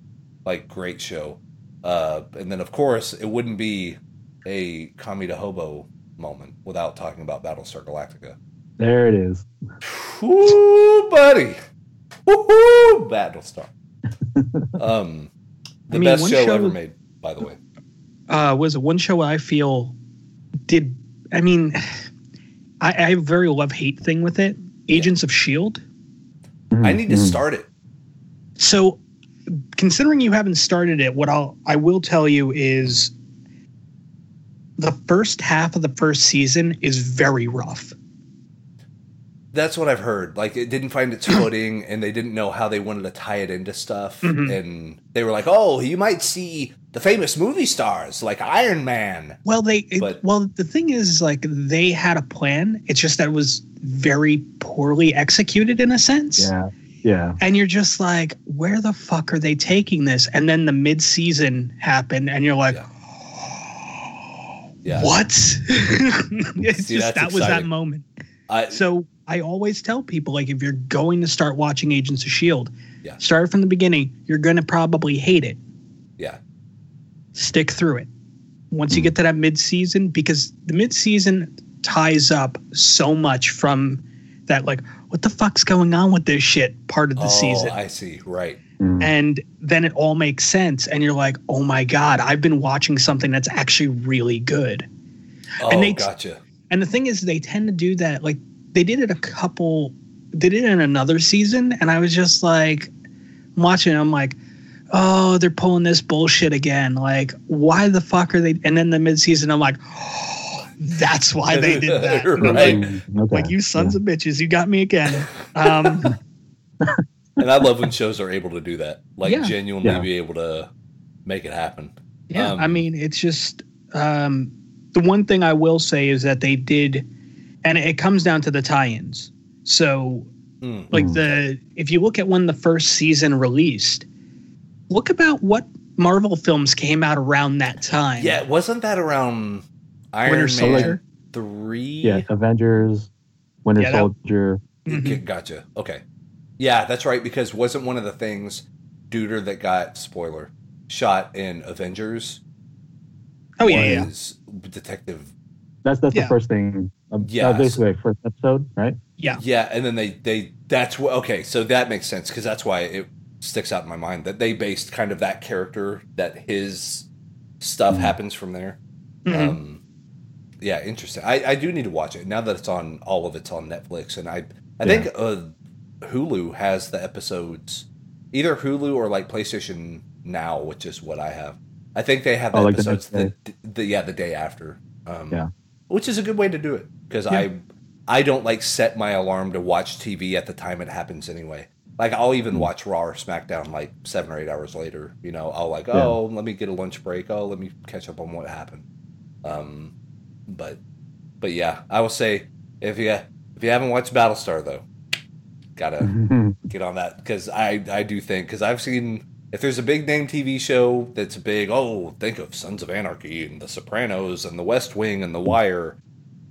like great show uh and then of course it wouldn't be a kami to hobo moment without talking about battlestar galactica there it is Woo, buddy Woo, battlestar um the I mean, best one show, show- ever made by the way uh, was it one show I feel did. I mean, I, I have a very love hate thing with it. Agents of Shield. i need to Mhm. start it So, considering you haven't started it, what I'll I will tell you is the first half of the first season is very rough. That's what I've heard. Like it didn't find its footing, and they didn't know how they wanted to tie it into stuff. Mhm. And they were like, "Oh, you might see the famous movie stars like Iron Man." Well, they it- well the thing is, is like they had a plan. It's just that it was very poorly executed in a sense. Yeah. Yeah. And you're just like, where the fuck are they taking this? And then the mid season happened, and you're like, Yeah. Yeah. what? it's See, just that was that moment. I, So I always tell people like if you're going to start watching Agents of Shield, Yeah. start from the beginning. You're gonna probably hate it. yeah. Stick through it. Once you Hmm. get to that mid season, because the mid season ties up so much from that like what the fuck's going on with this shit part of the oh, season. I see. Right. Mm. and then it all makes sense and you're like oh my god i've been watching something that's actually really good Oh, And they- gotcha. and the thing is they tend to do that like they did it a couple they did it in another season and i was just like watching it, i'm like oh they're pulling this bullshit again like why the fuck are they and then the mid-season i'm like oh, that's why they did that Right. like, Mm, okay. like you sons of bitches you got me again um And I love when shows are able to do that. Like Yeah. genuinely Yeah. be able to make it happen. Yeah, Um, I mean, it's just um, the one thing I will say is that they did, and it comes down to the tie-ins. So, Mm. like Mm. the if you look at when the first season released, look about what Marvel films came out around that time. Yeah, wasn't that around Iron Winter Man Soldier. three? yeah. Avengers, Winter Yeah, that- Soldier. Yeah, Mhm. Gotcha. Okay. Yeah, that's right. Because wasn't one of the things Duder that got spoiler shot in Avengers? Oh yeah, yeah. Detective. That's that's Yeah. the first thing. Um, Yeah, yeah. basically, like, first episode, right? yeah. Yeah, and then they they that's what. Okay, so that makes sense because that's why it sticks out in my mind that they based kind of that character that his stuff Mhm. happens from there. Mhm. Um, yeah, interesting. I, I do need to watch it now that it's on all of it's on Netflix, and I I Yeah. think uh, Hulu has the episodes, either Hulu or like PlayStation Now, which is what I have. I think they have the Oh, like episodes the, next the, yeah the day after. Um, Yeah. which is a good way to do it because Yeah. I I don't like set my alarm to watch TV at the time it happens anyway. Like I'll even Mm. watch Raw or SmackDown like seven or eight hours later. You know, I'll like, Yeah. oh, let me get a lunch break. Oh, let me catch up on what happened. Um, but but yeah, I will say if you if you haven't watched Battlestar though, gotta get on that because I I do think because I've seen if there's a big name TV show that's big, oh, think of Sons of Anarchy and The Sopranos and The West Wing and The Wire,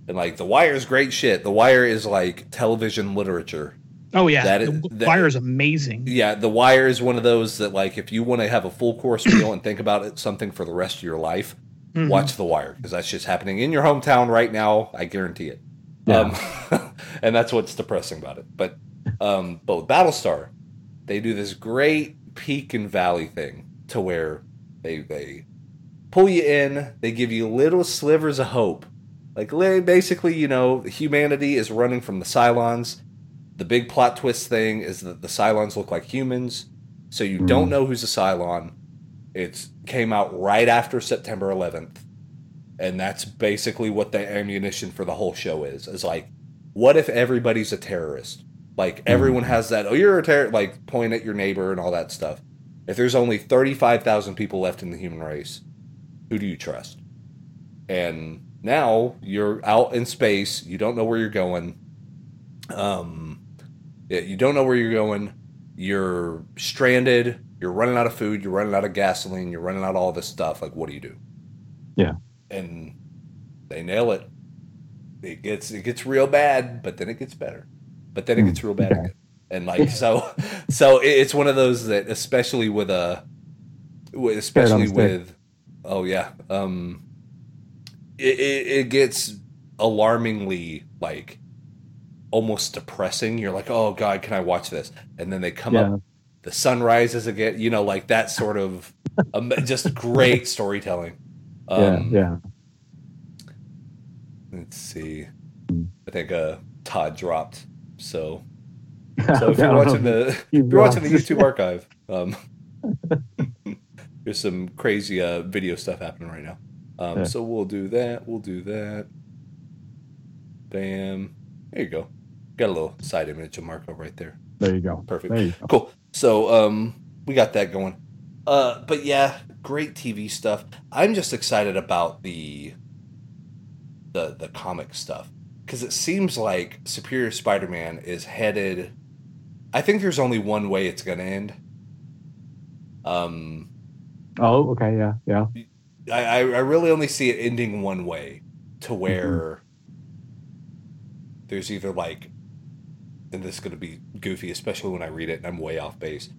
and like The Wire is great shit. The Wire is like television literature. Oh yeah. That is- the Wire is amazing. Yeah, The Wire is one of those that like if you want to have a full course meal and think about it something for the rest of your life, Mhm. watch The Wire because that's just happening in your hometown right now. I guarantee it. Yeah. Um, and that's what's depressing about it. But um, but with Battlestar, they do this great peak and valley thing to where they they pull you in, they give you little slivers of hope. Like basically, you know, humanity is running from the Cylons. The big plot twist thing is that the Cylons look like humans, so you Mm. don't know who's a Cylon. It came out right after September 11th, and that's basically what the ammunition for the whole show is. Is like, what if everybody's a terrorist? Like everyone has that. Oh, you're a terror. Like point at your neighbor and all that stuff. If there's only 35,000 people left in the human race, who do you trust? And now you're out in space. You don't know where you're going. Um, you don't know where you're going. You're stranded. You're running out of food. You're running out of gasoline. You're running out of all this stuff. Like, what do you do? Yeah. And they nail it. It gets it gets real bad, but then it gets better. But then it Hmm, gets real bad again. And like so, so it's one of those that, especially with a, with- especially with, oh yeah, um, it, it, it gets alarmingly like almost depressing. You're like, oh god, can I watch this? And then they come Yeah. up, the sun rises again. You know, like that sort of um, just great storytelling. Um, yeah. Yeah. Let's see. I think uh, Todd dropped. So, so if you're watching the if you're watching the. YouTube archive, Um, there's some crazy uh, video stuff happening right now. Um, Yeah. So we'll do that. We'll do that. Bam. There you go. Got a little side image of Marco right there. There you go. Perfect. You go. Cool. So um we got that going. Uh but yeah, great TV stuff. I'm just excited about the the the comic stuff cuz it seems like Superior Spider-Man is headed I think there's only one way it's going to end. Um Oh, okay. Yeah. Yeah. I, I I really only see it ending one way to where there's either like and this is going to be goofy especially when I read it and I'm way off base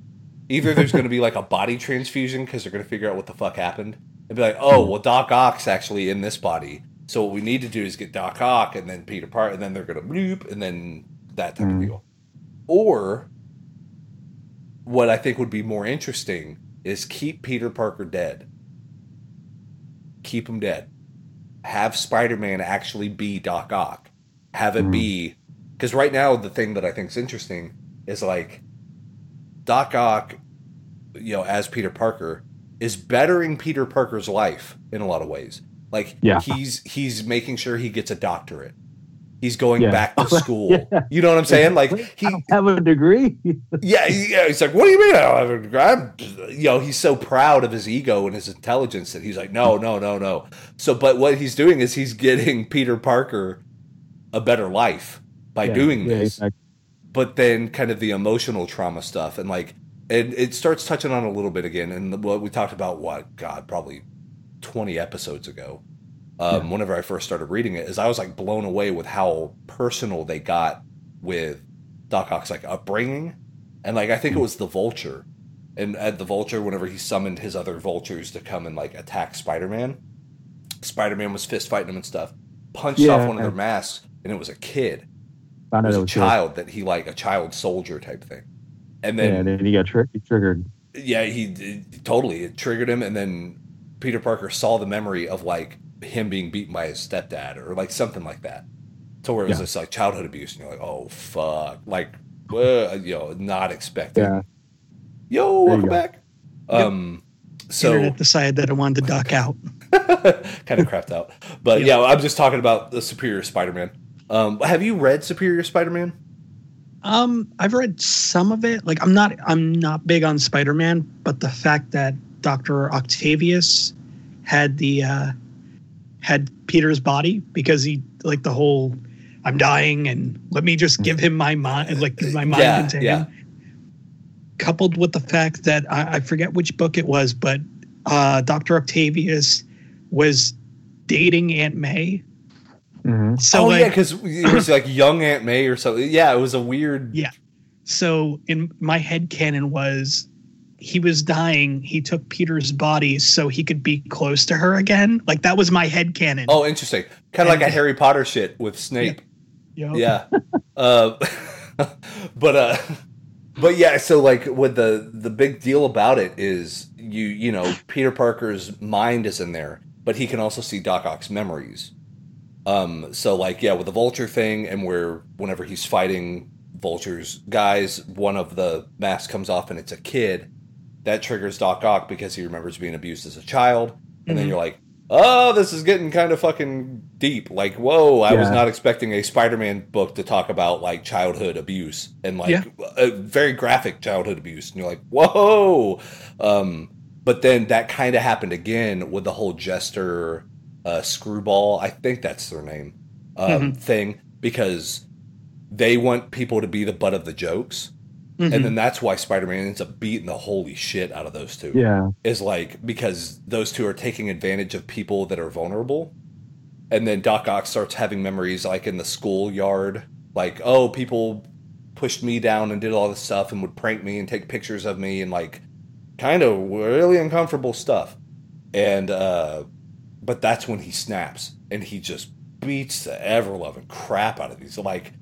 either there's going to be like a body transfusion because they're going to figure out what the fuck happened and be like oh well Doc Ock's actually in this body so what we need to do is get Doc Ock and then Peter Parker and then they're going to bloop and then that type of Mhm. deal or what I think would be more interesting is keep Peter Parker dead keep him dead. Have Spider Man actually be Doc Ock. Have it Mhm. be because right now the thing that I think is interesting is like Doc Ock, you know, as Peter Parker is bettering Peter Parker's life in a lot of ways. Like Yeah. he's he's making sure he gets a doctorate. He's going Yeah. back to school. Yeah. You know what I'm saying? Like he I don't have a degree. yeah, yeah. He's like, what do you mean? I don't have a degree? I'm, you know, he's so proud of his ego and his intelligence that he's like, no, no, no, no. So, but what he's doing is he's getting Peter Parker a better life by Yeah, doing yeah, this. exactly. But then, kind of the emotional trauma stuff, and like, and it starts touching on a little bit again, and what we talked about, what God, probably twenty episodes ago. Um, Whenever I first started reading it, is I was like blown away with how personal they got with Doc Ock's like upbringing, and like I think it was the Vulture, and at the Vulture, whenever he summoned his other Vultures to come and like attack Spider Man, Spider Man was fist fighting him and stuff, punched Yeah. off one of their masks, and it was a kid. Found It out was it a was child that he like a child soldier type thing, and good. Yeah, then and he got tri- triggered. yeah, he it, totally it triggered him, and then Peter Parker saw the memory of like him being beaten by his stepdad or like something like that, to where it was Yeah. just like childhood abuse, and you're like, oh fuck, like, uh, you know, not expecting. Yeah. Yo, There welcome go. back. Um, so Internet decided that I wanted to duck out. kind of crapped out, but Yeah. yeah, I'm just talking about the Superior Spider-Man. Um, have you read Superior Spider-Man? Um, I've read some of it. Like, I'm not, I'm not big on Spider-Man, but the fact that Doctor Octavius had the uh, had Peter's body because he like the whole I'm dying and let me just give him my mind, like my mind Yeah, into yeah. him. Coupled with the fact that I, I forget which book it was, but uh, Doctor Octavius was dating Aunt May. Hmm So oh like, yeah, because it was like young Aunt May or something. Yeah, it was a weird. Yeah. So in my head canon was he was dying, he took Peter's body so he could be close to her again. Like that was my head canon. Oh, interesting. Kind of like a Harry Potter shit with Snape. Yo. Yeah. uh, but uh, but yeah. So like, what the the big deal about it is you you know Peter Parker's mind is in there, but he can also see Doc Ock's memories. Um. So like, yeah, with the Vulture thing, and where whenever he's fighting Vulture's guys, one of the masks comes off, and it's a kid. That triggers Doc Ock because he remembers being abused as a child, and then Mhm. you're like, oh, this is getting kind of fucking deep. Like, whoa, I was not expecting a Spider-Man book to talk about like childhood abuse and like Yeah. a very graphic childhood abuse. And you're like, whoa. Um, but then that kind of happened again with the whole Jester uh, Screwball. I think that's their name um, Mhm. thing because they want people to be the butt of the jokes. Mhm. And then that's why Spider-Man ends up beating the holy shit out of those two Yeah. is like because those two are taking advantage of people that are vulnerable. And then Doc Ock starts having memories like in the schoolyard, like, oh, people pushed me down and did all this stuff and would prank me and take pictures of me and like kind of really uncomfortable stuff. And uh but that's when he snaps and he just beats the ever loving crap out of these like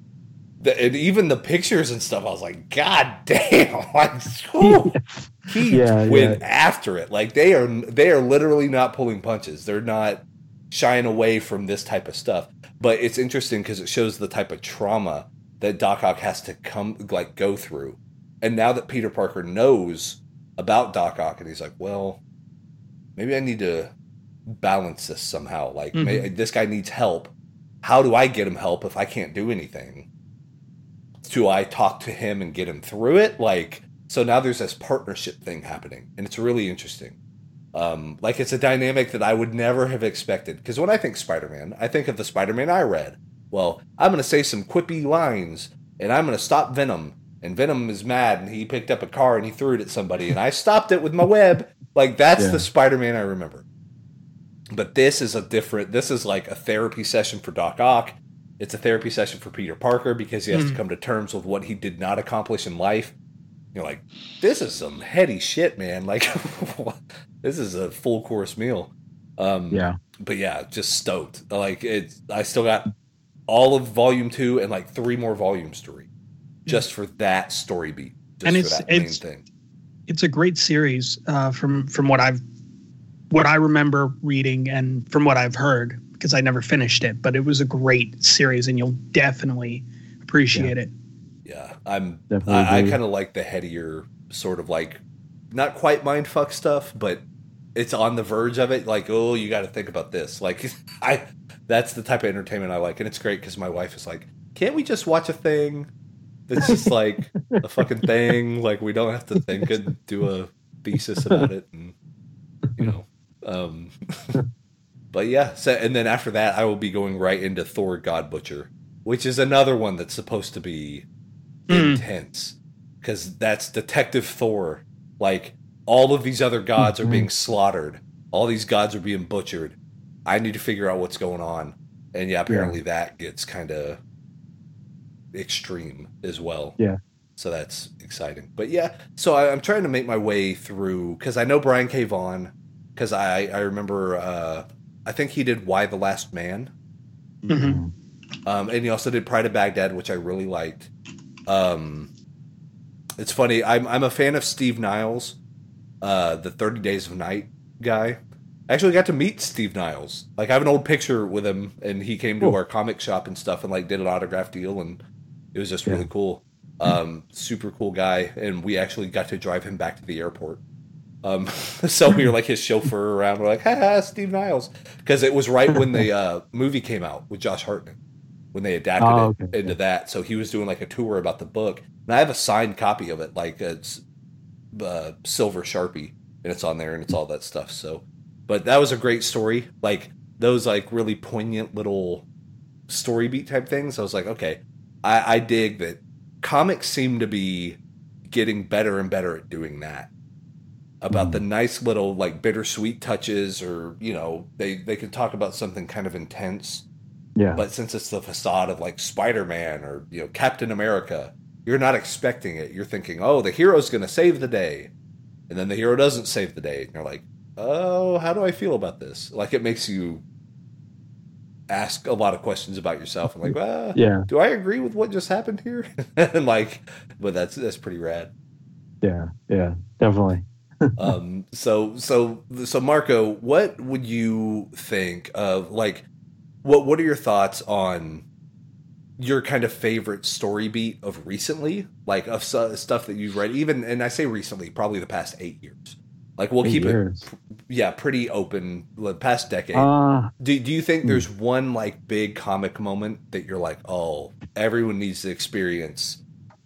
the, and even the pictures and stuff, I was like, God damn! Like, whew he Yeah, went yeah. after it. Like they are they are literally not pulling punches. They're not shying away from this type of stuff. But it's interesting because it shows the type of trauma that Doc Ock has to come like go through. And now that Peter Parker knows about Doc Ock, and he's like, "Well, maybe I need to balance this somehow. Like, Mhm. may, this guy needs help. How do I get him help if I can't do anything? Do I talk to him and get him through it? Like, so now there's this partnership thing happening, and it's really interesting. Um, like, it's a dynamic that I would never have expected. Because when I think Spider Man, I think of the Spider Man I read. Well, I'm going to say some quippy lines, and I'm going to stop Venom. And Venom is mad, and he picked up a car and he threw it at somebody, and I stopped it with my web. Like, that's Yeah. the Spider Man I remember. But this is a different. This is like a therapy session for Doc Ock. It's a therapy session for Peter Parker because he has to Mhm. come to terms with what he did not accomplish in life. You're like, this is some heady shit, man. Like, this is a full course meal. Um, Yeah. But yeah, just stoked. Like, it's. I still got all of volume two and like three more volumes to read, just for that story beat. Just And for it's- that main it's- thing. it's a great series uh, from from what I've what I remember reading and from what I've heard because I never finished it, but it was a great series and you'll definitely appreciate it. Yeah, I'm. Definitely I, I kind of like the headier sort of like, not quite mind fuck stuff, but it's on the verge of it. Like, oh, you got to think about this. Like, I. That's the type of entertainment I like, and it's great because my wife is like, "Can't we just watch a thing that's just like a fucking thing? Like, we don't have to think and do a thesis about it, and you know." Um, but yeah, so and then after that, I will be going right into Thor: God Butcher, which is another one that's supposed to be Mm. intense because that's Detective Thor. Like all of these other gods are being slaughtered, all these gods are being butchered. I need to figure out what's going on, and yeah, apparently that gets kind of extreme as well. Yeah. So that's exciting. But yeah, so I, I'm trying to make my way through because I know Brian K. Vaughan because I I remember uh, I think he did Y the Last Man. Mhm. Um, and he also did Pride of Baghdad, which I really liked. Um, it's funny. I'm I'm a fan of Steve Niles, uh, the Thirty Days of Night guy. I actually got to meet Steve Niles. Like I have an old picture with him, and he came to Cool. our comic shop and stuff, and like did an autograph deal, and it was just Yeah. really cool. Um, super cool guy, and we actually got to drive him back to the airport. Um, so we were like his chauffeur around. We're like, ha ha, Steve Niles, because it was right when the uh, movie came out with Josh Hartnett when they adapted Oh, it into yeah. that. So he was doing like a tour about the book, and I have a signed copy of it, like it's uh, silver sharpie, and it's on there, and it's all that stuff. So, but that was a great story. Like those like really poignant little story beat type things. I was like, okay, I, I dig that. Comics seem to be getting better and better at doing that. About Mm. the nice little like bittersweet touches, or you know, they they could talk about something kind of intense Yeah. but since it's the facade of like Spider-Man or you know Captain America, you're not expecting it. You're thinking, "Oh, the hero's going to save the day." And then the hero doesn't save the day. And you're like, "Oh, how do I feel about this?" Like it makes you ask a lot of questions about yourself and like, "Well, yeah. do I agree with what just happened here?" and like, but that's that's pretty rad. Yeah. Yeah. Definitely. Um so so so marco what would you think of like what what are your thoughts on your kind of favorite story beat of recently like of su- stuff that you've read even and i say recently probably the past eight years like we'll Eight keep years. it yeah pretty open the past decade Uh, do, do you think Hmm. there's one like big comic moment that you're like oh everyone needs to experience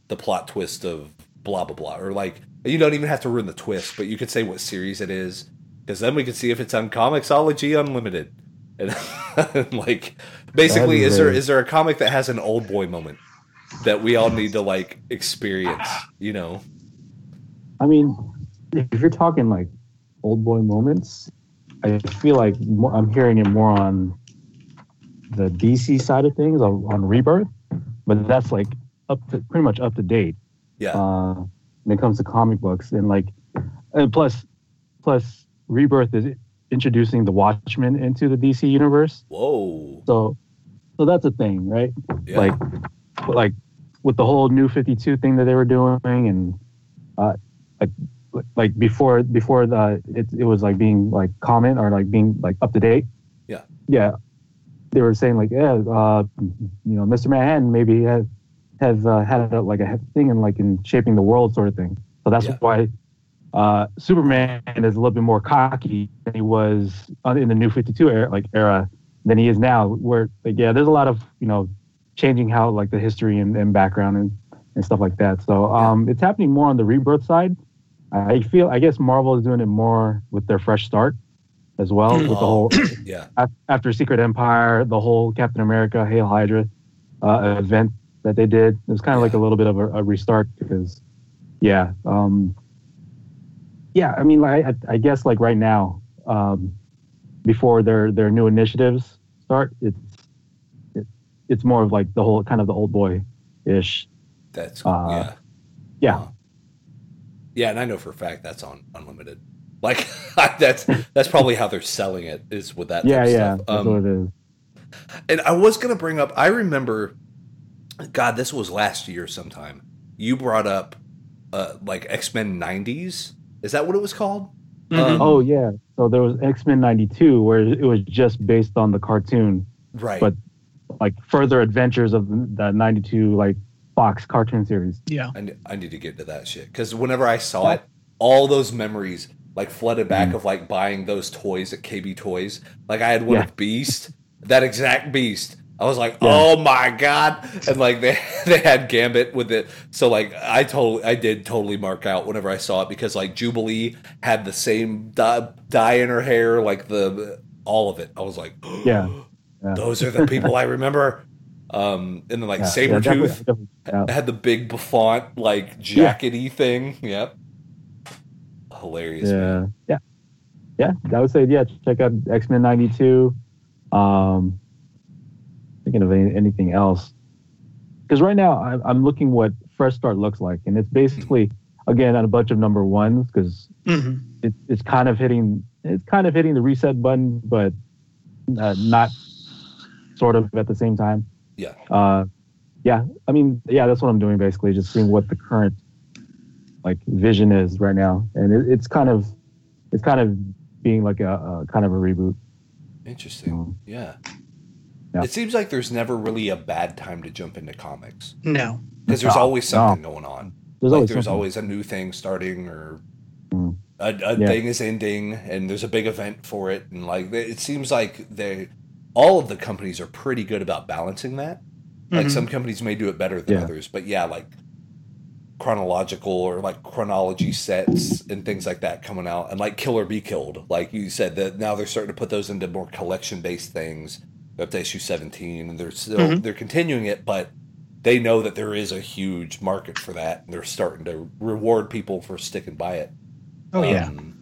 the plot twist of blah blah blah or like you don't even have to ruin the twist but you could say what series it is because then we could see if it's on Comixology unlimited. And, like basically is there is there a comic that has an Oldboy moment that we all need to like experience you know? I mean, if you're talking like Oldboy moments, I feel like more, I'm hearing it more on the DC side of things on, on Rebirth, but that's like up to pretty much up to date. Yeah. Uh, when it comes to comic books and like, and plus, plus Rebirth is introducing the Watchmen into the DC universe, whoa so so that's a thing, right? yeah. like like with the whole new 52 thing that they were doing and uh like like before before the it, it was like being like comment or like being like up to date Yeah. yeah they were saying like yeah uh you know mr manhattan maybe has has uh, had a, like a thing in like in shaping the world sort of thing so that's Yeah. why uh, Superman is a little bit more cocky than he was in the New Fifty Two era, like era than he is now. Where like yeah, there's a lot of you know changing how like the history and, and background and, and stuff like that. So um, it's happening more on the rebirth side. I feel I guess Marvel is doing it more with their fresh start as well with the whole yeah after Secret Empire, the whole Captain America Hail Hydra uh, event that they did. It was kind of like a little bit of a, a restart because yeah, um, yeah. I mean, like, I, I guess like right now, um, before their their new initiatives start, it's it, it's more of like the whole kind of the Oldboy ish. that's Uh, yeah Yeah, yeah and i know for a fact that's on unlimited like that's that's probably how they're selling it is with that yeah, yeah. stuff. That's Um, what it is. And I was gonna bring up. I remember, God, this was last year sometime. You brought up, uh, like X Men '90s. Is that what it was called? Mhm. Um, Oh yeah. So there was X Men '92 where it was just based on the cartoon, Right. but like further adventures of the '92 like Fox cartoon series. yeah. I, I need to get to that shit because whenever I saw it, all those memories like flooded back of like buying those toys at KB Toys. Like I had one Yeah. of Beast, that exact Beast. I was like, Yeah. oh my god! And like they they had Gambit with it, so like I totally I did totally mark out whenever I saw it because like Jubilee had the same dye, dye in her hair, like the all of it. I was like, Yeah. Yeah. those are the people I remember. Um, and then like Yeah, Saber yeah, definitely- Sabretooth definitely, yeah. had the big bouffant like jackety thing. Yep. Hilarious. man. yeah, yeah, yeah. I would say yeah. Check out X Men '92. Um, thinking of any, anything else because right now I'm, I'm looking what Fresh Start looks like, and it's basically again on a bunch of number ones because hmm it, it's kind of hitting it's kind of hitting the reset button, but uh, not sort of at the same time. Yeah. Uh, yeah. I mean, yeah, that's what I'm doing basically, just seeing what the current like vision is right now, and it, it's kind of it's kind of being like a, a kind of a reboot. Interesting. Yeah. Yeah. It seems like there's never really a bad time to jump into comics No. because there's No, always something going on. There's like always there's always a new thing starting or Mm. a, a Yeah. thing is ending and there's a big event for it and like it seems like they all of the companies are pretty good about balancing that like Mhm. some companies may do it better than Yeah. others but yeah like chronological or like chronology sets and things like that coming out and like kill or be killed like you said that now they're starting to put those into more collection based things up to issue 17 and they're still Mhm. they're continuing it but they know that there is a huge market for that and they're starting to reward people for sticking by it Oh yeah. um,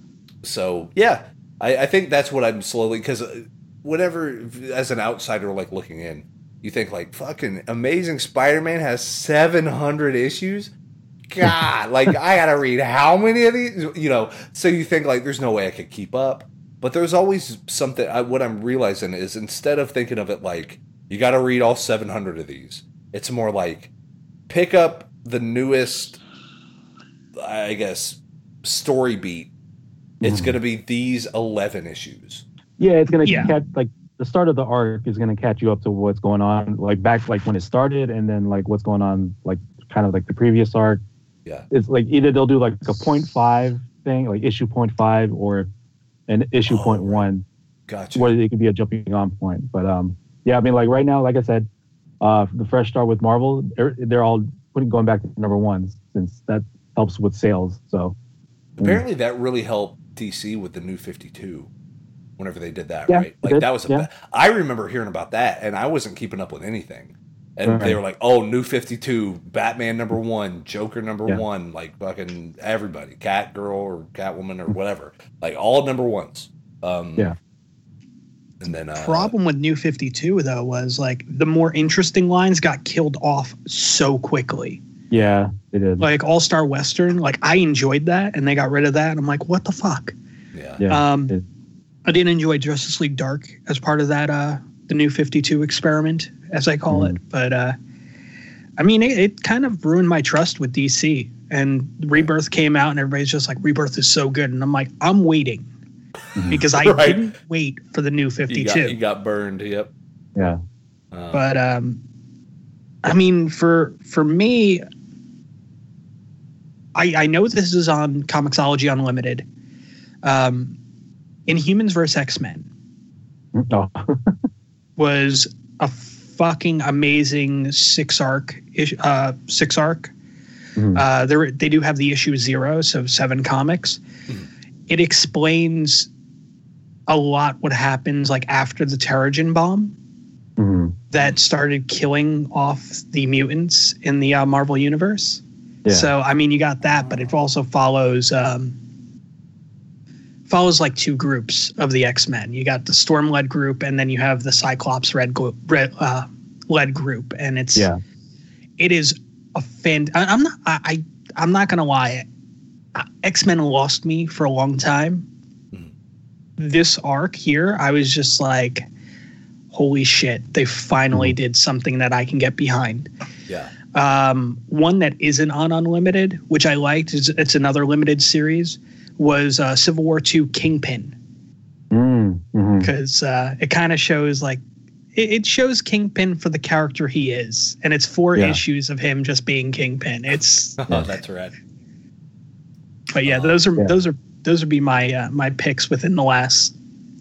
so yeah, I, I think that's what I'm slowly because whenever as an outsider like looking in, you think like fucking Amazing Spider-Man has 700 issues. God, like I gotta read how many of these, you know? So you think like there's no way I could keep up, but there's always something. I, what I'm realizing is instead of thinking of it like you got to read all 700 of these, it's more like pick up the newest, I guess, story beat. It's Mhm. going to be these 11 issues. Yeah, it's gonna Yeah. catch like the start of the arc is gonna catch you up to what's going on, like back like when it started, and then like what's going on, like kind of like the previous arc. Yeah. It's like either they'll do like a point five thing, like issue point five, or an issue Oh, point right. one, Gotcha. where it could be a jumping on point. But um, yeah, I mean, like right now, like I said, uh, the fresh start with Marvel, they're, they're all putting going back to number ones since that helps with sales. So Apparently, that really helped DC with the new 52 whenever they did that, Yeah, right? Like, did, that was a. yeah. I remember hearing about that, and I wasn't keeping up with anything. And Right. they were like, oh, new 52, Batman number one, Joker number Yeah. one, like fucking everybody, Cat Girl or Catwoman or whatever. Like, all number ones. Um, Yeah. And then. Uh, Problem with New 52 though was like the more interesting lines got killed off so quickly. yeah, they did. Like All Star Western, like I enjoyed that and they got rid of that. And I'm like, what the fuck? Yeah. yeah, Um, it- I didn't enjoy Justice League Dark as part of that, uh, the New 52 experiment, as I call Mhm. it. But uh, I mean, it, it kind of ruined my trust with DC. And Rebirth came out, and everybody's just like, Rebirth is so good. And I'm like, I'm waiting Mhm. because I Right. didn't wait for the New You 52. got, you got burned. Yep. yeah. Um, but um i mean for for me I, I know this is on Comixology Unlimited. Um, Inhumans vs. X Men Oh, was a fucking amazing six arc uh, six arc. Mhm. Uh, there they do have the issue zero, so seven comics. Mhm. It explains a lot what happens like after the Terrigen bomb mhm. that started killing off the mutants in the uh, Marvel universe. Yeah. So I mean, you got that, but it also follows um, follows like two groups of the X Men. You got the Storm led group, and then you have the Cyclops red, glo- red uh, led group, and it's yeah. it is a fan. I, I'm not. I, I I'm not gonna lie. X Men lost me for a long time. Mhm. This arc here, I was just like, "Holy shit! They finally did something that I can get behind." Yeah. Um, one that isn't on Unlimited, which I liked, is it's another limited series, was uh, Civil War II Kingpin Mm, mhm. because uh, it kind of shows like it, it shows Kingpin for the character he is, and it's four Yeah. issues of him just being Kingpin. It's Oh, that's right. but yeah, those are Yeah. those are those would be my uh, my picks within the last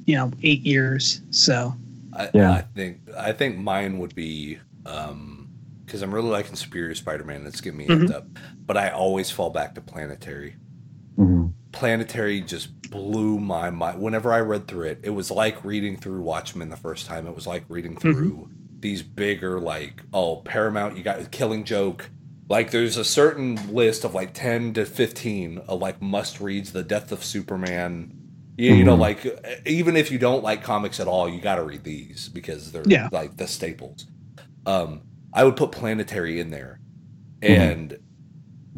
you know eight years. So I, Yeah. I think I think mine would be um because I'm really liking Superior Spider-Man. That's getting me Mhm. up. But I always fall back to Planetary. Mhm. Planetary just blew my mind. Whenever I read through it, it was like reading through Watchmen the first time. It was like reading through these bigger, like, oh, Paramount, you got Killing Joke. Like, there's a certain list of like 10 to 15 of like must reads, The Death of Superman. You, you know, Mhm. like, even if you don't like comics at all, you got to read these because they're Yeah. like the staples. Um, I would put Planetary in there. Mhm. And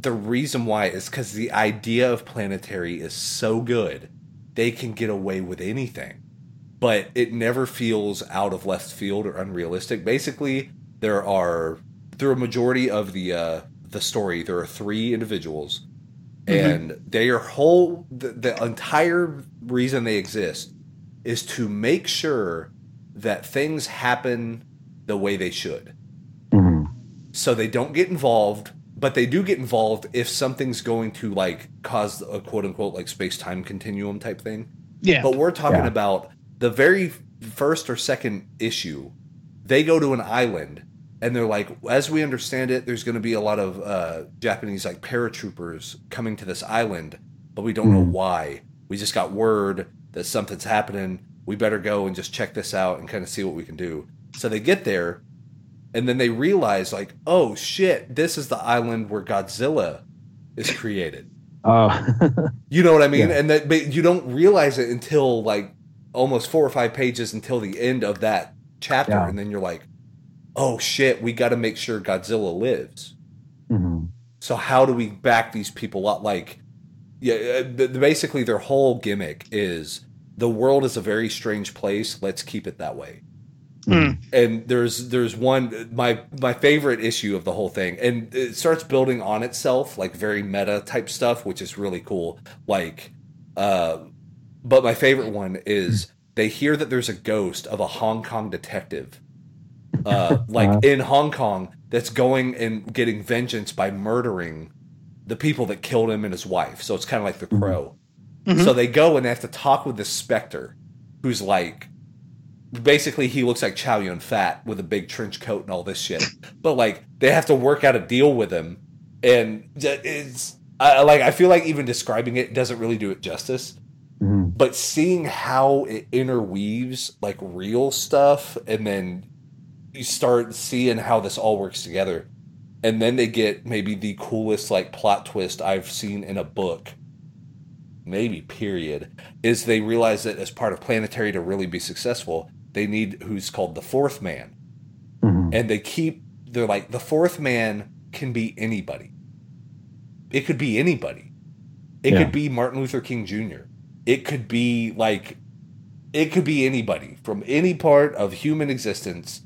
the reason why is because the idea of planetary is so good they can get away with anything. But it never feels out of left field or unrealistic. Basically there are through a majority of the uh the story there are three individuals. Mhm. and their whole the, the entire reason they exist is to make sure that things happen the way they should. Mhm. so they don't get involved but they do get involved if something's going to like cause a quote unquote like space time continuum type thing. Yeah, but we're talking Yeah. about the very first or second issue they go to an island and they're like as we understand it there's going to be a lot of uh, japanese like paratroopers coming to this island but we don't know Mhm. why. We just got word that something's happening. We better go and just check this out and kind of see what we can do. So they get there and then they realize like oh shit this is the island where godzilla is created Oh, you know what I mean? Yeah. And that, but you don't realize it until like almost four or five pages until the end of that chapter, Yeah. and then you're like, "Oh shit, we got to make sure Godzilla lives." Mhm. So how do we back these people up? Like, yeah, uh, basically their whole gimmick is the world is a very strange place. Let's keep it that way Mm. and there's there's one my my favorite issue of the whole thing and it starts building on itself like very meta type stuff which is really cool. Like uh but my favorite one is they hear that there's a ghost of a Hong Kong detective uh like in Hong Kong that's going and getting vengeance by murdering the people that killed him and his wife. So it's kind of like the crow. Mhm. so they go and they have to talk with this specter who's like basically he looks like Chow Yun Fat with a big trench coat and all this shit. But like they have to work out a deal with him, and it's I, like I feel like even describing it doesn't really do it justice. Mhm. But seeing how it interweaves like real stuff, and then you start seeing how this all works together, and then they get maybe the coolest like plot twist I've seen in a book. Maybe period is they realize that as part of planetary to really be successful, they need who's called the fourth man. Mhm. and they keep they're like the fourth man can be anybody. It could be anybody. It Yeah. could be martin luther king jr it could be like it could be anybody from any part of human existence.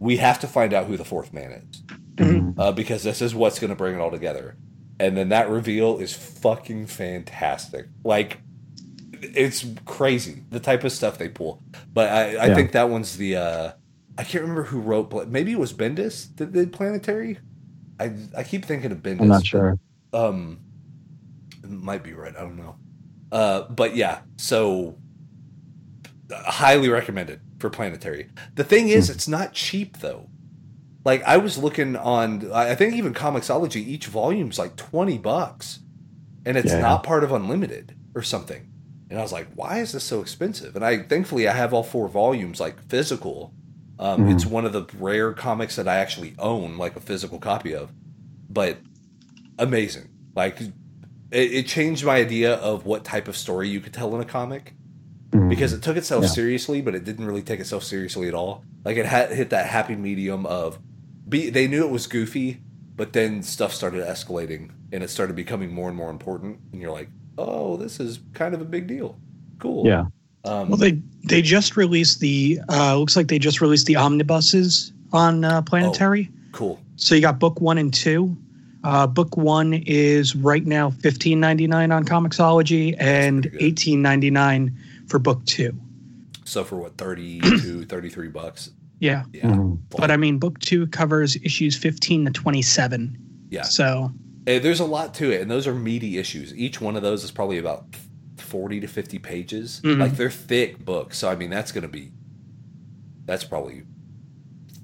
We have to find out who the fourth man is. Mhm. uh, because this is what's going to bring it all together. And then that reveal is fucking fantastic. Like it's crazy the type of stuff they pull but i, I Yeah. think that one's the uh i can't remember who wrote but maybe it was bendis that did planetary i i keep thinking of bendis I'm not sure. um it might be right. I don't know. Uh, but yeah, so highly recommended for Planetary. The thing is, Hmm. it's not cheap though. Like I was looking on, I think even Comixology, each volume's like twenty bucks, and it's Yeah. not part of Unlimited or something. And I was like, why is this so expensive? And I thankfully I have all four volumes like physical. Um, Mhm. It's one of the rare comics that I actually own, like a physical copy of. But amazing, like it, it changed my idea of what type of story you could tell in a comic Mhm. because it took itself Yeah. seriously, but it didn't really take itself seriously at all. Like it had hit that happy medium of be they knew it was goofy, but then stuff started escalating and it started becoming more and more important, and you're like, oh, this is kind of a big deal. Cool. yeah. Um, Well, they they just released the uh, looks like they just released the omnibuses on uh, Planetary. cool. So you got book one and two. Uh, book one is right now fifteen ninety nine on Comixology and eighteen ninety nine for book two. So for what 32, 33 bucks. Yeah, Yeah. Mhm. but I mean, book two covers issues fifteen to twenty seven. Yeah. So There's a lot to it, and those are meaty issues. Each one of those is probably about 40 to 50 pages. Mhm. Like they're thick books. So, I mean, that's going to be, that's probably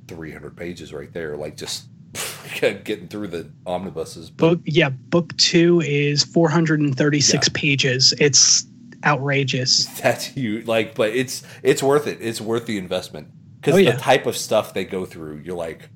300 pages right there. Like just getting through the omnibuses. book yeah, book two is four hundred and thirty six pages. It's outrageous. That's huge. Like, but it's, it's worth it. It's worth the investment. Because Oh, yeah. the type of stuff they go through, you're like,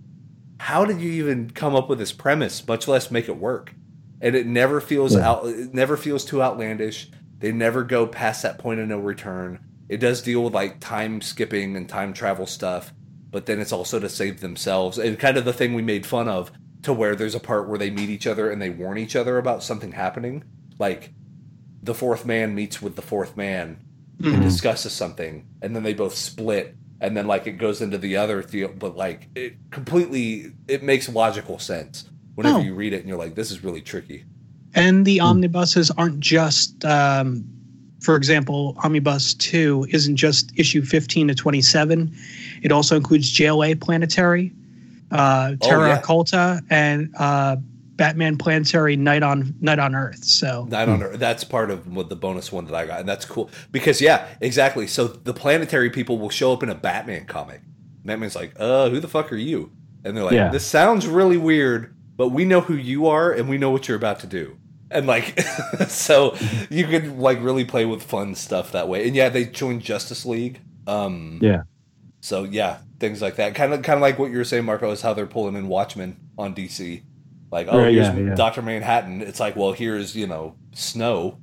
how did you even come up with this premise, much less make it work? And it never feels Yeah. out. It never feels too outlandish. They never go past that point of no return. It does deal with like time skipping and time travel stuff, but then it's also to save themselves and kind of the thing we made fun of to where there's a part where they meet each other and they warn each other about something happening. Like the fourth man meets with the fourth man and Mhm. discusses something, and then they both split, and then like it goes into the other deal, but like it completely it makes logical sense whenever Oh. you read it, and you're like, this is really tricky. And the omnibuses aren't just, um, for example, Omnibus 2 isn't just issue 15 to 27. It also includes JLA Planetary, uh, Oh, Terra yeah. Occulta, and uh, Batman Planetary Night on Night on Earth. So I don't know. That's part of what the bonus one that I got, and that's cool because yeah, exactly. So the planetary people will show up in a Batman comic. Batman's like, uh, who the fuck are you? And they're like, Yeah. this sounds really weird, but we know who you are and we know what you're about to do. And like, so you could like really play with fun stuff that way. And yeah, they joined Justice League. Um, Yeah. So yeah, things like that. Kind of, kind of like what you were saying, Marco, is how they're pulling in Watchmen on DC. Like, oh, Right, here's yeah, yeah. Doctor Manhattan. It's like, well, here's you know Snow.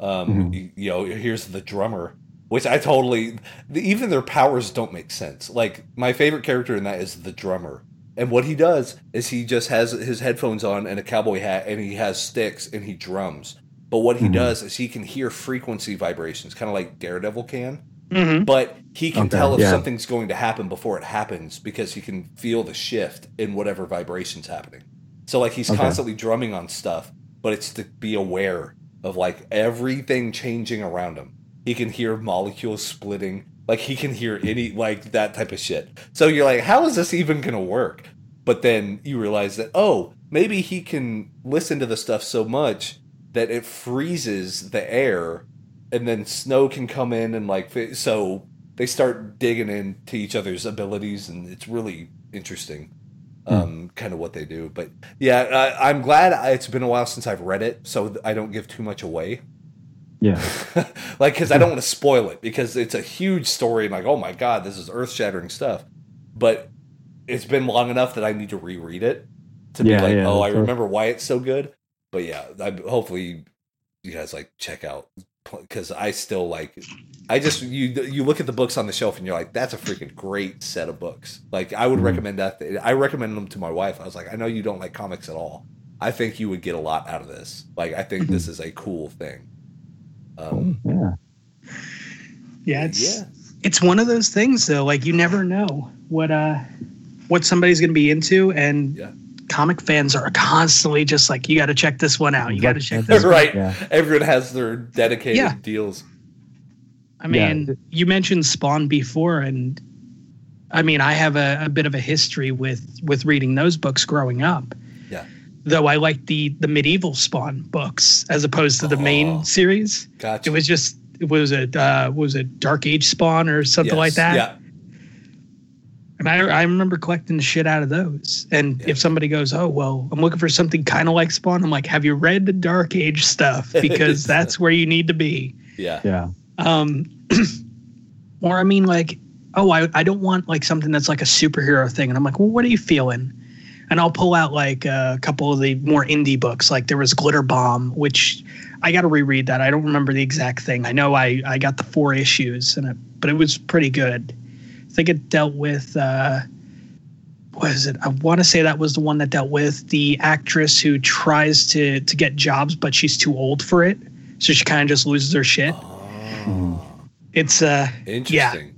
Um, Mhm. you, you know, here's the drummer. Which I totally, the, even their powers don't make sense. Like my favorite character in that is the drummer, and what he does is he just has his headphones on and a cowboy hat, and he has sticks and he drums. But what he Mhm. does is he can hear frequency vibrations, kind of like Daredevil can Mhm. but he can Okay, tell if yeah. something's going to happen before it happens because he can feel the shift in whatever vibrations happening. So like he's Okay. constantly drumming on stuff, but it's to be aware of like everything changing around him. He can hear molecules splitting, like he can hear any like that type of shit. So you're like, how is this even going to work? But then you realize that oh, maybe he can listen to the stuff so much that it freezes the air and then snow can come in and like so they start digging into each other's abilities and it's really interesting um kind of what they do but yeah I, i'm glad I, it's been a while since i've read it so i don't give too much away. Yeah. like because i don't want to spoil it because it's a huge story and like oh my god this is earth-shattering stuff. But it's been long enough that i need to reread it to Yeah, be like yeah, oh i remember why it's so good. But yeah I, hopefully you guys like check out because i still like i just you you look at the books on the shelf and you're like that's a freaking great set of books like i would Mhm. recommend that i recommend them to my wife i was like i know you don't like comics at all i think you would get a lot out of this like i think this is a cool thing um Yeah. yeah, it's yeah it's one of those things though. Like you never know what uh what somebody's going to be into, and Yeah. Comic fans are constantly just like, you got to check this one out. You got to check this. one right Yeah. everyone has their dedicated Yeah. deals I mean, Yeah. you mentioned Spawn before, and I mean, I have a, a bit of a history with with reading those books growing up. Yeah. though I liked the the medieval Spawn books as opposed to the Oh. main series. Gotcha. It was just it was a uh, was it Dark Age Spawn or something like that. Yeah. And I, I remember collecting the shit out of those. And Yeah. if somebody goes, "Oh well, I'm looking for something kind of like Spawn," I'm like, "Have you read the Dark Age stuff? Because that's where you need to be." Yeah. Yeah. Um, or I mean, like, oh, I I don't want like something that's like a superhero thing. And I'm like, well, what are you feeling? And I'll pull out like a couple of the more indie books. Like there was Glitter Bomb, which I got to reread that. I don't remember the exact thing. I know I I got the four issues, and it, but it was pretty good. I think it dealt with. Uh, what is it? I want to say that was the one that dealt with the actress who tries to to get jobs, but she's too old for it, so she kind of just loses her shit. Oh, It's uh, interesting. yeah.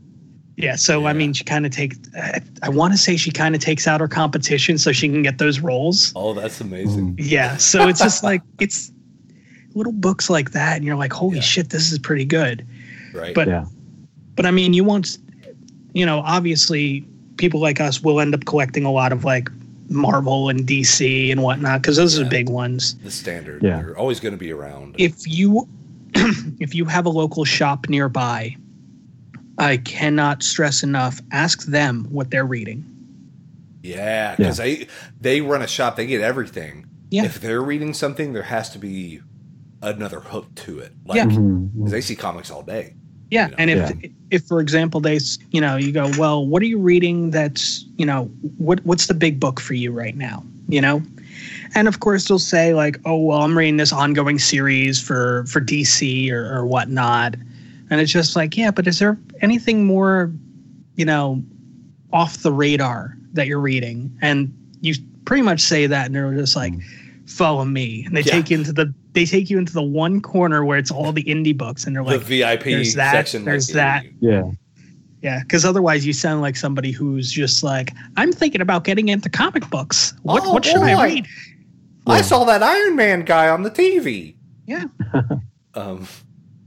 Yeah, So I mean, she kind of takes. I, I want to say she kind of takes out her competition so she can get those roles. Oh, that's amazing. Yeah. So it's just like it's little books like that, and you're like, holy Yeah. shit, this is pretty good. Right. But Yeah. but I mean, you want, you know, obviously people like us will end up collecting a lot of like Marvel and DC and whatnot because those are Yeah. the big ones. the standard. Yeah. You're always going to be around. If you if you have a local shop nearby, I cannot stress enough. Ask them what they're reading. yeah, because they they run a shop. They get everything. Yeah. If they're reading something, there has to be another hook to it. Like, Yeah. Mhm. 'cause they see comics all day. Yeah, and if if for example they you know you go well, what are you reading? That's you know what what's the big book for you right now? You know, and of course they'll say like, oh well, I'm reading this ongoing series for for DC or, or whatnot, and it's just like yeah, but is there anything more, you know, off the radar that you're reading? And you pretty much say that, and they're just like, mm. follow me, and they Yeah. take you into the they take you into the one corner where it's all the indie books, and they're like. the VIP there's that, section. there's like, that. Yeah. Yeah, because otherwise you sound like somebody who's just like, I'm thinking about getting into comic books. What Oh, what should I read? I Yeah. saw that Iron Man guy on the TV. Yeah. um,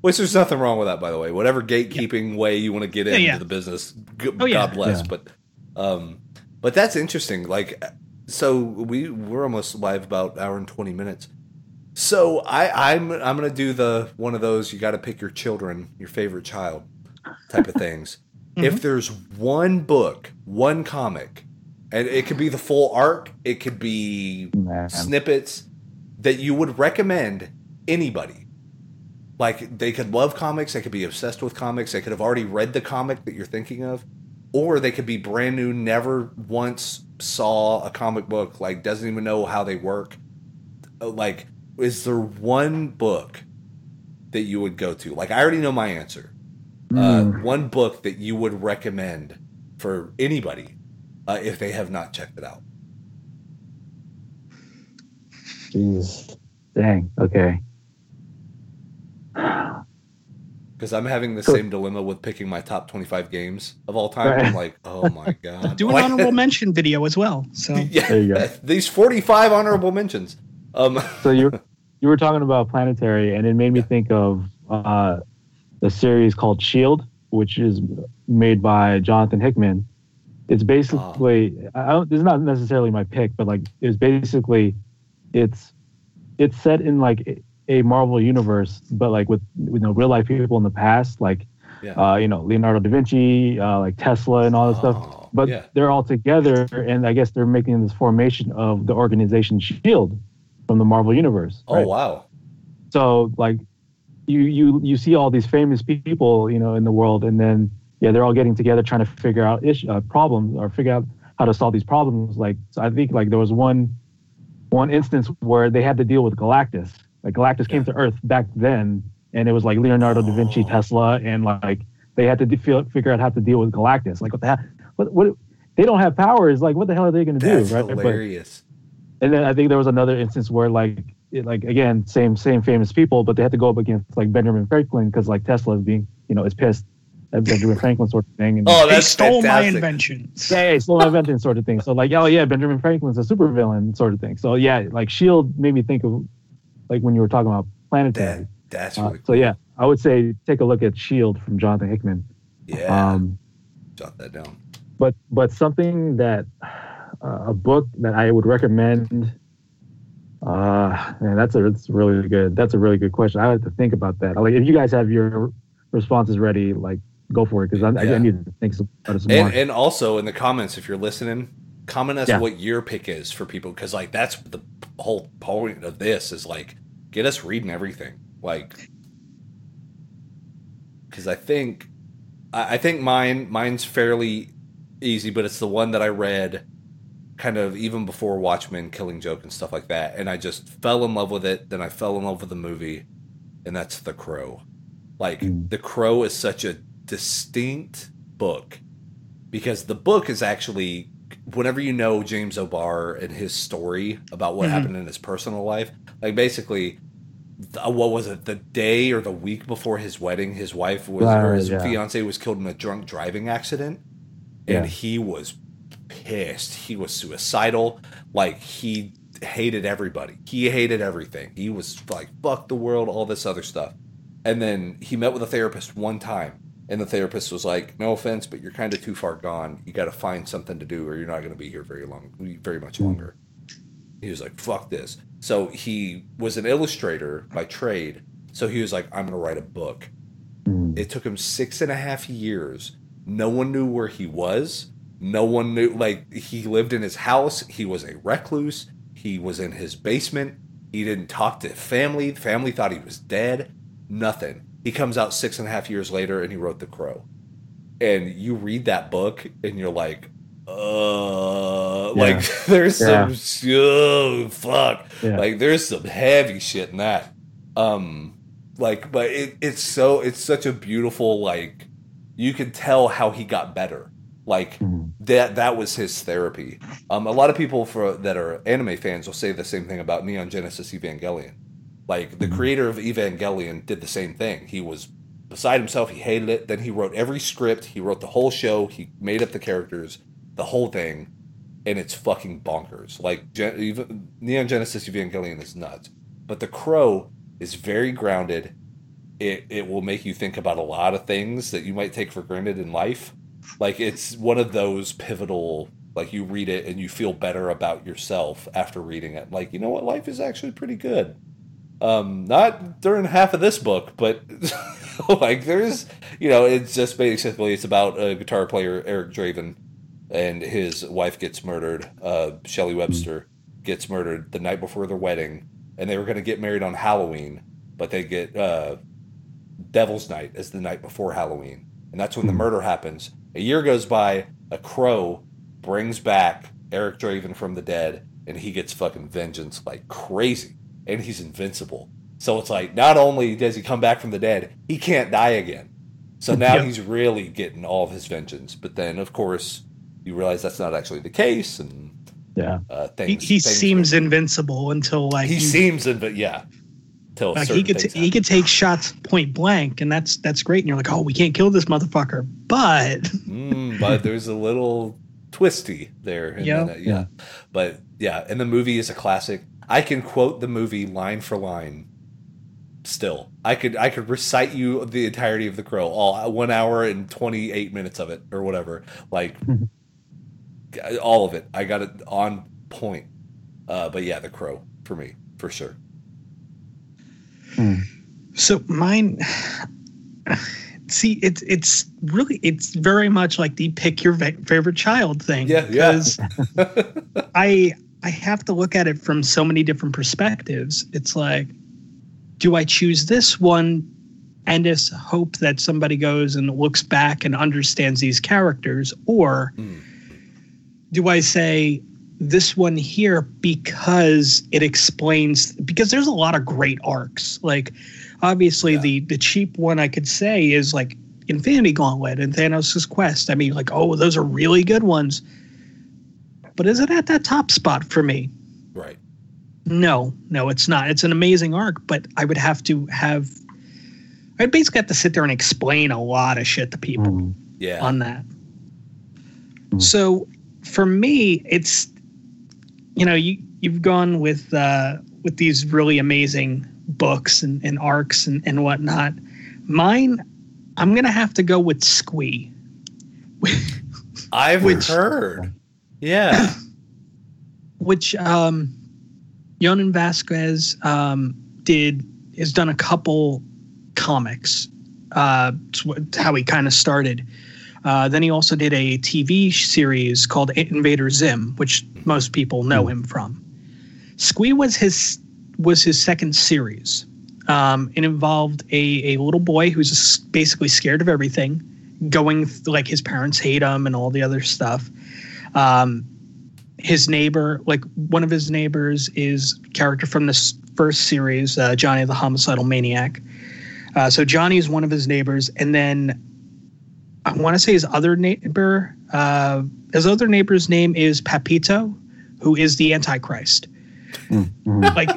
which there's nothing wrong with that, by the way. Whatever gatekeeping way you want to get Yeah, into yeah. the business, g- Oh, yeah. God bless. Yeah. But, um, but that's interesting. Like, so we we're almost live about hour and twenty minutes. So I I'm I'm gonna do the one of those you got to pick your children, your favorite child, type of things. Mm-hmm. If there's one book, one comic, and it could be the full arc, it could be Man. snippets that you would recommend anybody. Like they could love comics, they could be obsessed with comics, they could have already read the comic that you're thinking of, or they could be brand new, never once saw a comic book, like doesn't even know how they work. Like, is there one book that you would go to? Like, I already know my answer. Uh, Mm. one book that you would recommend for anybody uh, if they have not checked it out. Jeez. Dang. Okay. Because I'm having the So- same dilemma with picking my top 25 games of all time. Right. I'm like, oh my god. Do an Like- honorable mention video as well. So yeah, There you go. these 45 honorable mentions. Um, So you you were talking about planetary, and it made me think of uh, the series called Shield, which is made by Jonathan Hickman. It's basically I don't, this is not necessarily my pick, but like it's basically it's it's set in like a- a Marvel universe, but like with you know real life people in the past, like Yeah. uh, you know Leonardo da Vinci, uh, like Tesla, and all this stuff. oh, But yeah. they're all together, and I guess they're making this formation of the organization Shield from the Marvel universe. Oh wow. So like, you you you see all these famous people, you know, in the world, and then yeah, they're all getting together trying to figure out ish, uh, problems or figure out how to solve these problems. Like, so I think like there was one one instance where they had to deal with Galactus. Like Galactus came to Earth back then, and it was like Leonardo da Vinci, Oh. Tesla, and like they had to de- figure out how to deal with Galactus. Like what the hell? What what? They don't have powers. Like what the hell are they going to do? Right? But- hilarious. And then I think there was another instance where like it, like again same same famous people, but they had to go up against like Benjamin Franklin because like Tesla is being you know is pissed at Benjamin Franklin sort of thing. And, Oh, they that's stole my fantastic. inventions. yeah, yeah, slow invention sort of thing. So like, oh yeah, Benjamin Franklin's a supervillain sort of thing. So yeah, like Shield made me think of like when you were talking about planetary. That, that's Uh, really so yeah, I would say take a look at Shield from Jonathan Hickman. Yeah. Um, jot that down. but but something that a book that I would recommend Uh, man, that's a that's really good. That's a really good question. I have to think about that. Like, if you guys have your responses ready, like, go for it because I, Yeah. I need to think about it some And, more. and also in the comments, if you're listening, comment us Yeah. what your pick is for people because like that's the whole point of this is like get us reading everything. Like, because I think I, I think mine mine's fairly easy, but it's the one that I read kind of even before Watchmen, Killing Joke, and stuff like that, and I just fell in love with it. Then I fell in love with the movie, and that's The Crow. Like Mm. The Crow is such a distinct book because the book is actually whenever you know James O'Barr and his story about what Mhm. happened in his personal life, like basically. What was it? The day or the week before his wedding, his wife was or his yeah. fiance was killed in a drunk driving accident, and Yeah. he was pissed. He was suicidal. Like he hated everybody. He hated everything. He was like fuck the world, all this other stuff. And then he met with a therapist one time, and the therapist was like, "No offense, but you're kind of too far gone. You got to find something to do, or you're not going to be here very long, very much longer." He was like, "Fuck this." So he was an illustrator by trade. So he was like, "I'm going to write a book." Mm. It took him six and a half years. No one knew where he was. No one knew. Like, he lived in his house. He was a recluse. He was in his basement. He didn't talk to family. Family thought he was dead. Nothing. He comes out six and a half years later and he wrote The Crow. And you read that book and you're like, uh, Yeah. like there's Yeah. some, oh, fuck. Yeah. Like there's some heavy shit in that. Um, like, but it, it's so it's such a beautiful like you can tell how he got better. Like Mhm. that that was his therapy. Um, a lot of people for that are anime fans will say the same thing about Neon Genesis Evangelion. Like the Mhm. creator of Evangelion did the same thing. He was beside himself. He hated it. Then he wrote every script. He wrote the whole show. He made up the characters, the whole thing, and it's fucking bonkers. Like Gen- even Neon Genesis Evangelion is nuts, but The Crow is very grounded. It it will make you think about a lot of things that you might take for granted in life. Like it's one of those pivotal. Like you read it and you feel better about yourself after reading it. Like you know what, life is actually pretty good. Um, not during half of this book, but like there's, you know, it's just basically it's about a guitar player Eric Draven, and his wife gets murdered. Uh, Shelley Webster gets murdered the night before their wedding, and they were going to get married on Halloween, but they get uh, Devil's Night as the night before Halloween, and that's when the Hmm. murder happens. A year goes by, a crow brings back Eric Draven from the dead, and he gets fucking vengeance like crazy, and he's invincible. So it's like not only does he come back from the dead, he can't die again. So now Yep. he's really getting all of his vengeance. But then, of course, you realize that's not actually the case, and Yeah. uh, He, things. he things seems invincible until like he you- seems, but yeah, till like he could t- he could take shots point blank, and that's that's great. And you're like, oh, we can't kill this motherfucker, but Mm, but there's a little twisty there. and Yeah. then, uh, yeah. But yeah, and the movie is a classic. I can quote the movie line for line. Still, I could I could recite you the entirety of The Crow, all one hour and twenty eight minutes of it, or whatever. Like Mhm. all of it, I got it on point. Uh, but yeah, The Crow for me for sure. Mm. So mine, see, it's it's really it's very much like the pick your va- favorite child thing. Yeah, yeah. because I I have to look at it from so many different perspectives. It's like, do I choose this one and just hope that somebody goes and looks back and understands these characters, or Mm. do I say this one here because it explains because there's a lot of great arcs. Like obviously Yeah. the the cheap one I could say is like Infinity Gauntlet and Thanos' Quest. I mean, like, oh, those are really good ones. But is it at that top spot for me? Right. No, no, it's not. It's an amazing arc, but I would have to have I'd basically have to sit there and explain a lot of shit to people Mm. Yeah. on that. Mm. So for me, it's you know you you've gone with uh, with these really amazing books and, and arcs and, and whatnot. Mine, I'm gonna have to go with Squee. I've Which- heard. Yeah. which um Jhonen Vasquez um, did has done a couple comics. Uh, how he kind of started. Uh, then he also did a TV series called Invader Zim, which most people know him from. Squee was his was his second series. Um, it involved a, a little boy who's basically scared of everything, going th- like his parents hate him and all the other stuff. Um, his neighbor, like one of his neighbors, is character from this first series, uh, Johnny the Homicidal Maniac. Uh, so Johnny is one of his neighbors, and then I want to say his other neighbor, uh, his other neighbor's name is Pepito, who is the Antichrist. Mhm. Like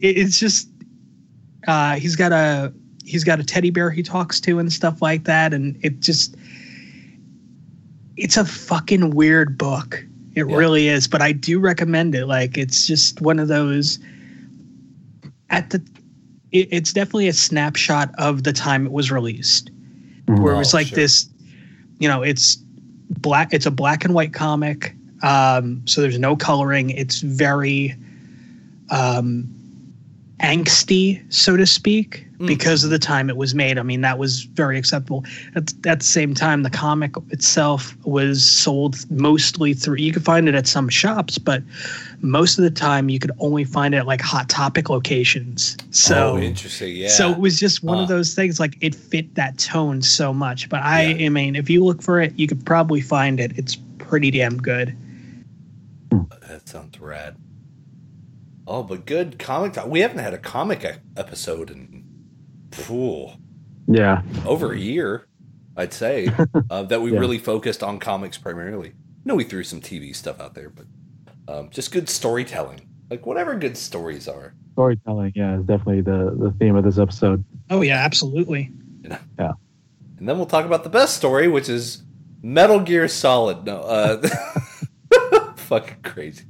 it's just uh, he's got a he's got a teddy bear he talks to and stuff like that, and it just it's a fucking weird book. It Yeah. really is, but I do recommend it. Like it's just one of those at the it, it's definitely a snapshot of the time it was released where it was Oh, like sure. this you know it's black it's a black and white comic. Um so there's no coloring. It's very um angsty so to speak Mm. because of the time it was made i mean that was very acceptable at, at the same time the comic itself was sold mostly through you could find it at some shops but most of the time you could only find it at like hot topic locations so oh, interesting. Yeah. so it was just one of those things like it fit that tone so much. But I, Yeah. I mean, if you look for it, you could probably find it. It's pretty damn good. that sounds rad. Oh, but good comic. We haven't had a comic episode in phew, Yeah. over a year, I'd say, uh, that we Yeah. really focused on comics primarily. No, we threw some TV stuff out there, but um, just good storytelling. Like whatever good stories are. Storytelling, yeah, is definitely the, the theme of this episode. Oh yeah, absolutely. Yeah. And then we'll talk about the best story, which is Metal Gear Solid. No, uh, fucking crazy.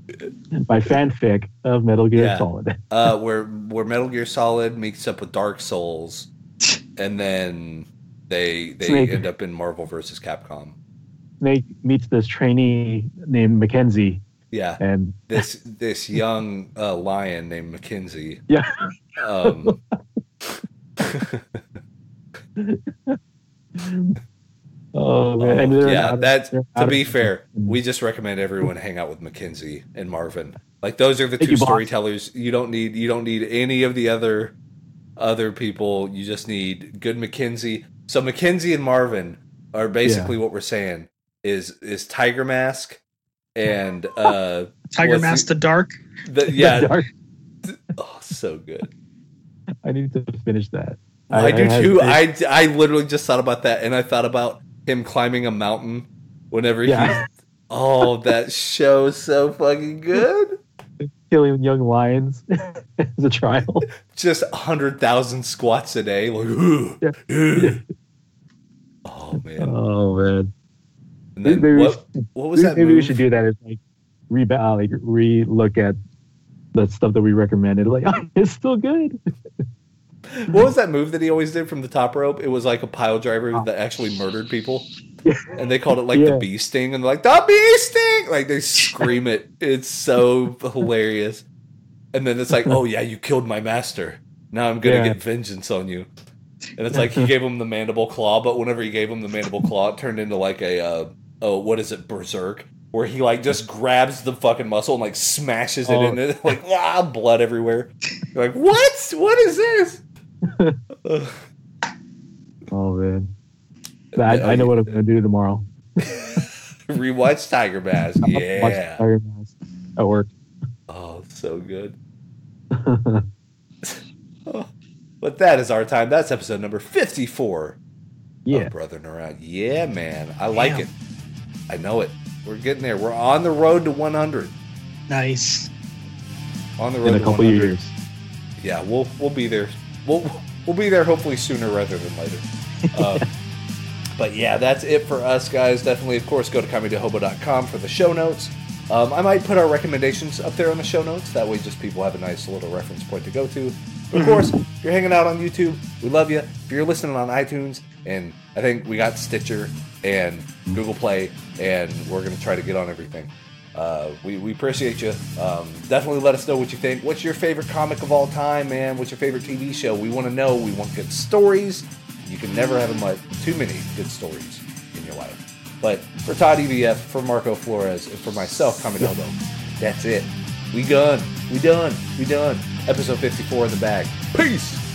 My fanfic of Metal Gear Yeah. Solid. Uh, where where Metal Gear Solid meets up with Dark Souls, and then they they Snake. end up in Marvel versus Capcom. Snake meets this trainee named Mackenzie, Yeah, and this this young uh, lion named Mackenzie. yeah, Um, oh man, and yeah, out of- that's to out of- be fair. We just recommend everyone hang out with Mackenzie and Marvin. Like those are the Thank two you, boss. storytellers. You don't need you don't need any of the other other people. You just need good Mackenzie. So Mackenzie and Marvin are basically what we're saying is is Tiger Mask and uh Tiger Mask the- the Dark. the, yeah Dark. oh so good. I need to finish that. I, do had- too. I, I literally just thought about that, and I thought about him climbing a mountain whenever Yeah. he. Oh, that show's so fucking good. killing young lions as a trial. Just hundred thousand squats a day, like. "Ooh, Yeah. ooh." Oh man! Oh man, And then maybe, we what? should- What was that? maybe we should do that. Is like re uh, like re look at the stuff that we recommended. Like it's still good. What was that move that he always did from the top rope? It was like a pile driver Oh. that actually murdered people, and they called it like Yeah. the bee sting, and they're like the bee sting, like they scream it. It's so hilarious. And then it's like, oh yeah, you killed my master. Now I'm gonna Yeah. get vengeance on you. And it's like he gave him the mandible claw, but whenever he gave him the mandible claw, it turned into like a uh, oh what is it berserk, where he like just grabs the fucking muscle and like smashes it Oh. in it, like ah, blood everywhere. You're like what? What is this? Ugh. Oh man, I, I know what I'm gonna do tomorrow. Rewatch Tiger Mask. Watch Yeah. Tiger Mask at work. Oh, so good. Oh, But that is our time. That's episode number 54 yeah, of Brother Around. Yeah, man. I like it. I know it. We're getting there. We're on the road to 100. Nice. On the road in a to couple 100. years. Yeah, we'll we'll be there. We'll we'll be there hopefully sooner rather than later. Um, but yeah, that's it for us guys. Definitely, of course, go to comedyhobo.com for the show notes. Um, I might put our recommendations up there on the show notes. That way, just people have a nice little reference point to go to. But of course, if you're hanging out on YouTube, we love you. If you're listening on iTunes, and I think we got Stitcher and Google Play, and we're gonna try to get on everything. Uh, we, we appreciate you. Um, definitely let us know what you think. What's your favorite comic of all time, man? What's your favorite TV show? We want to know. We want good stories. You can never have much, too many good stories in your life. But for Todd EVF, for Marco Flores, and for myself, Comedy Hobo, that's it. We done. We done. We done. Episode 54 in the bag. Peace.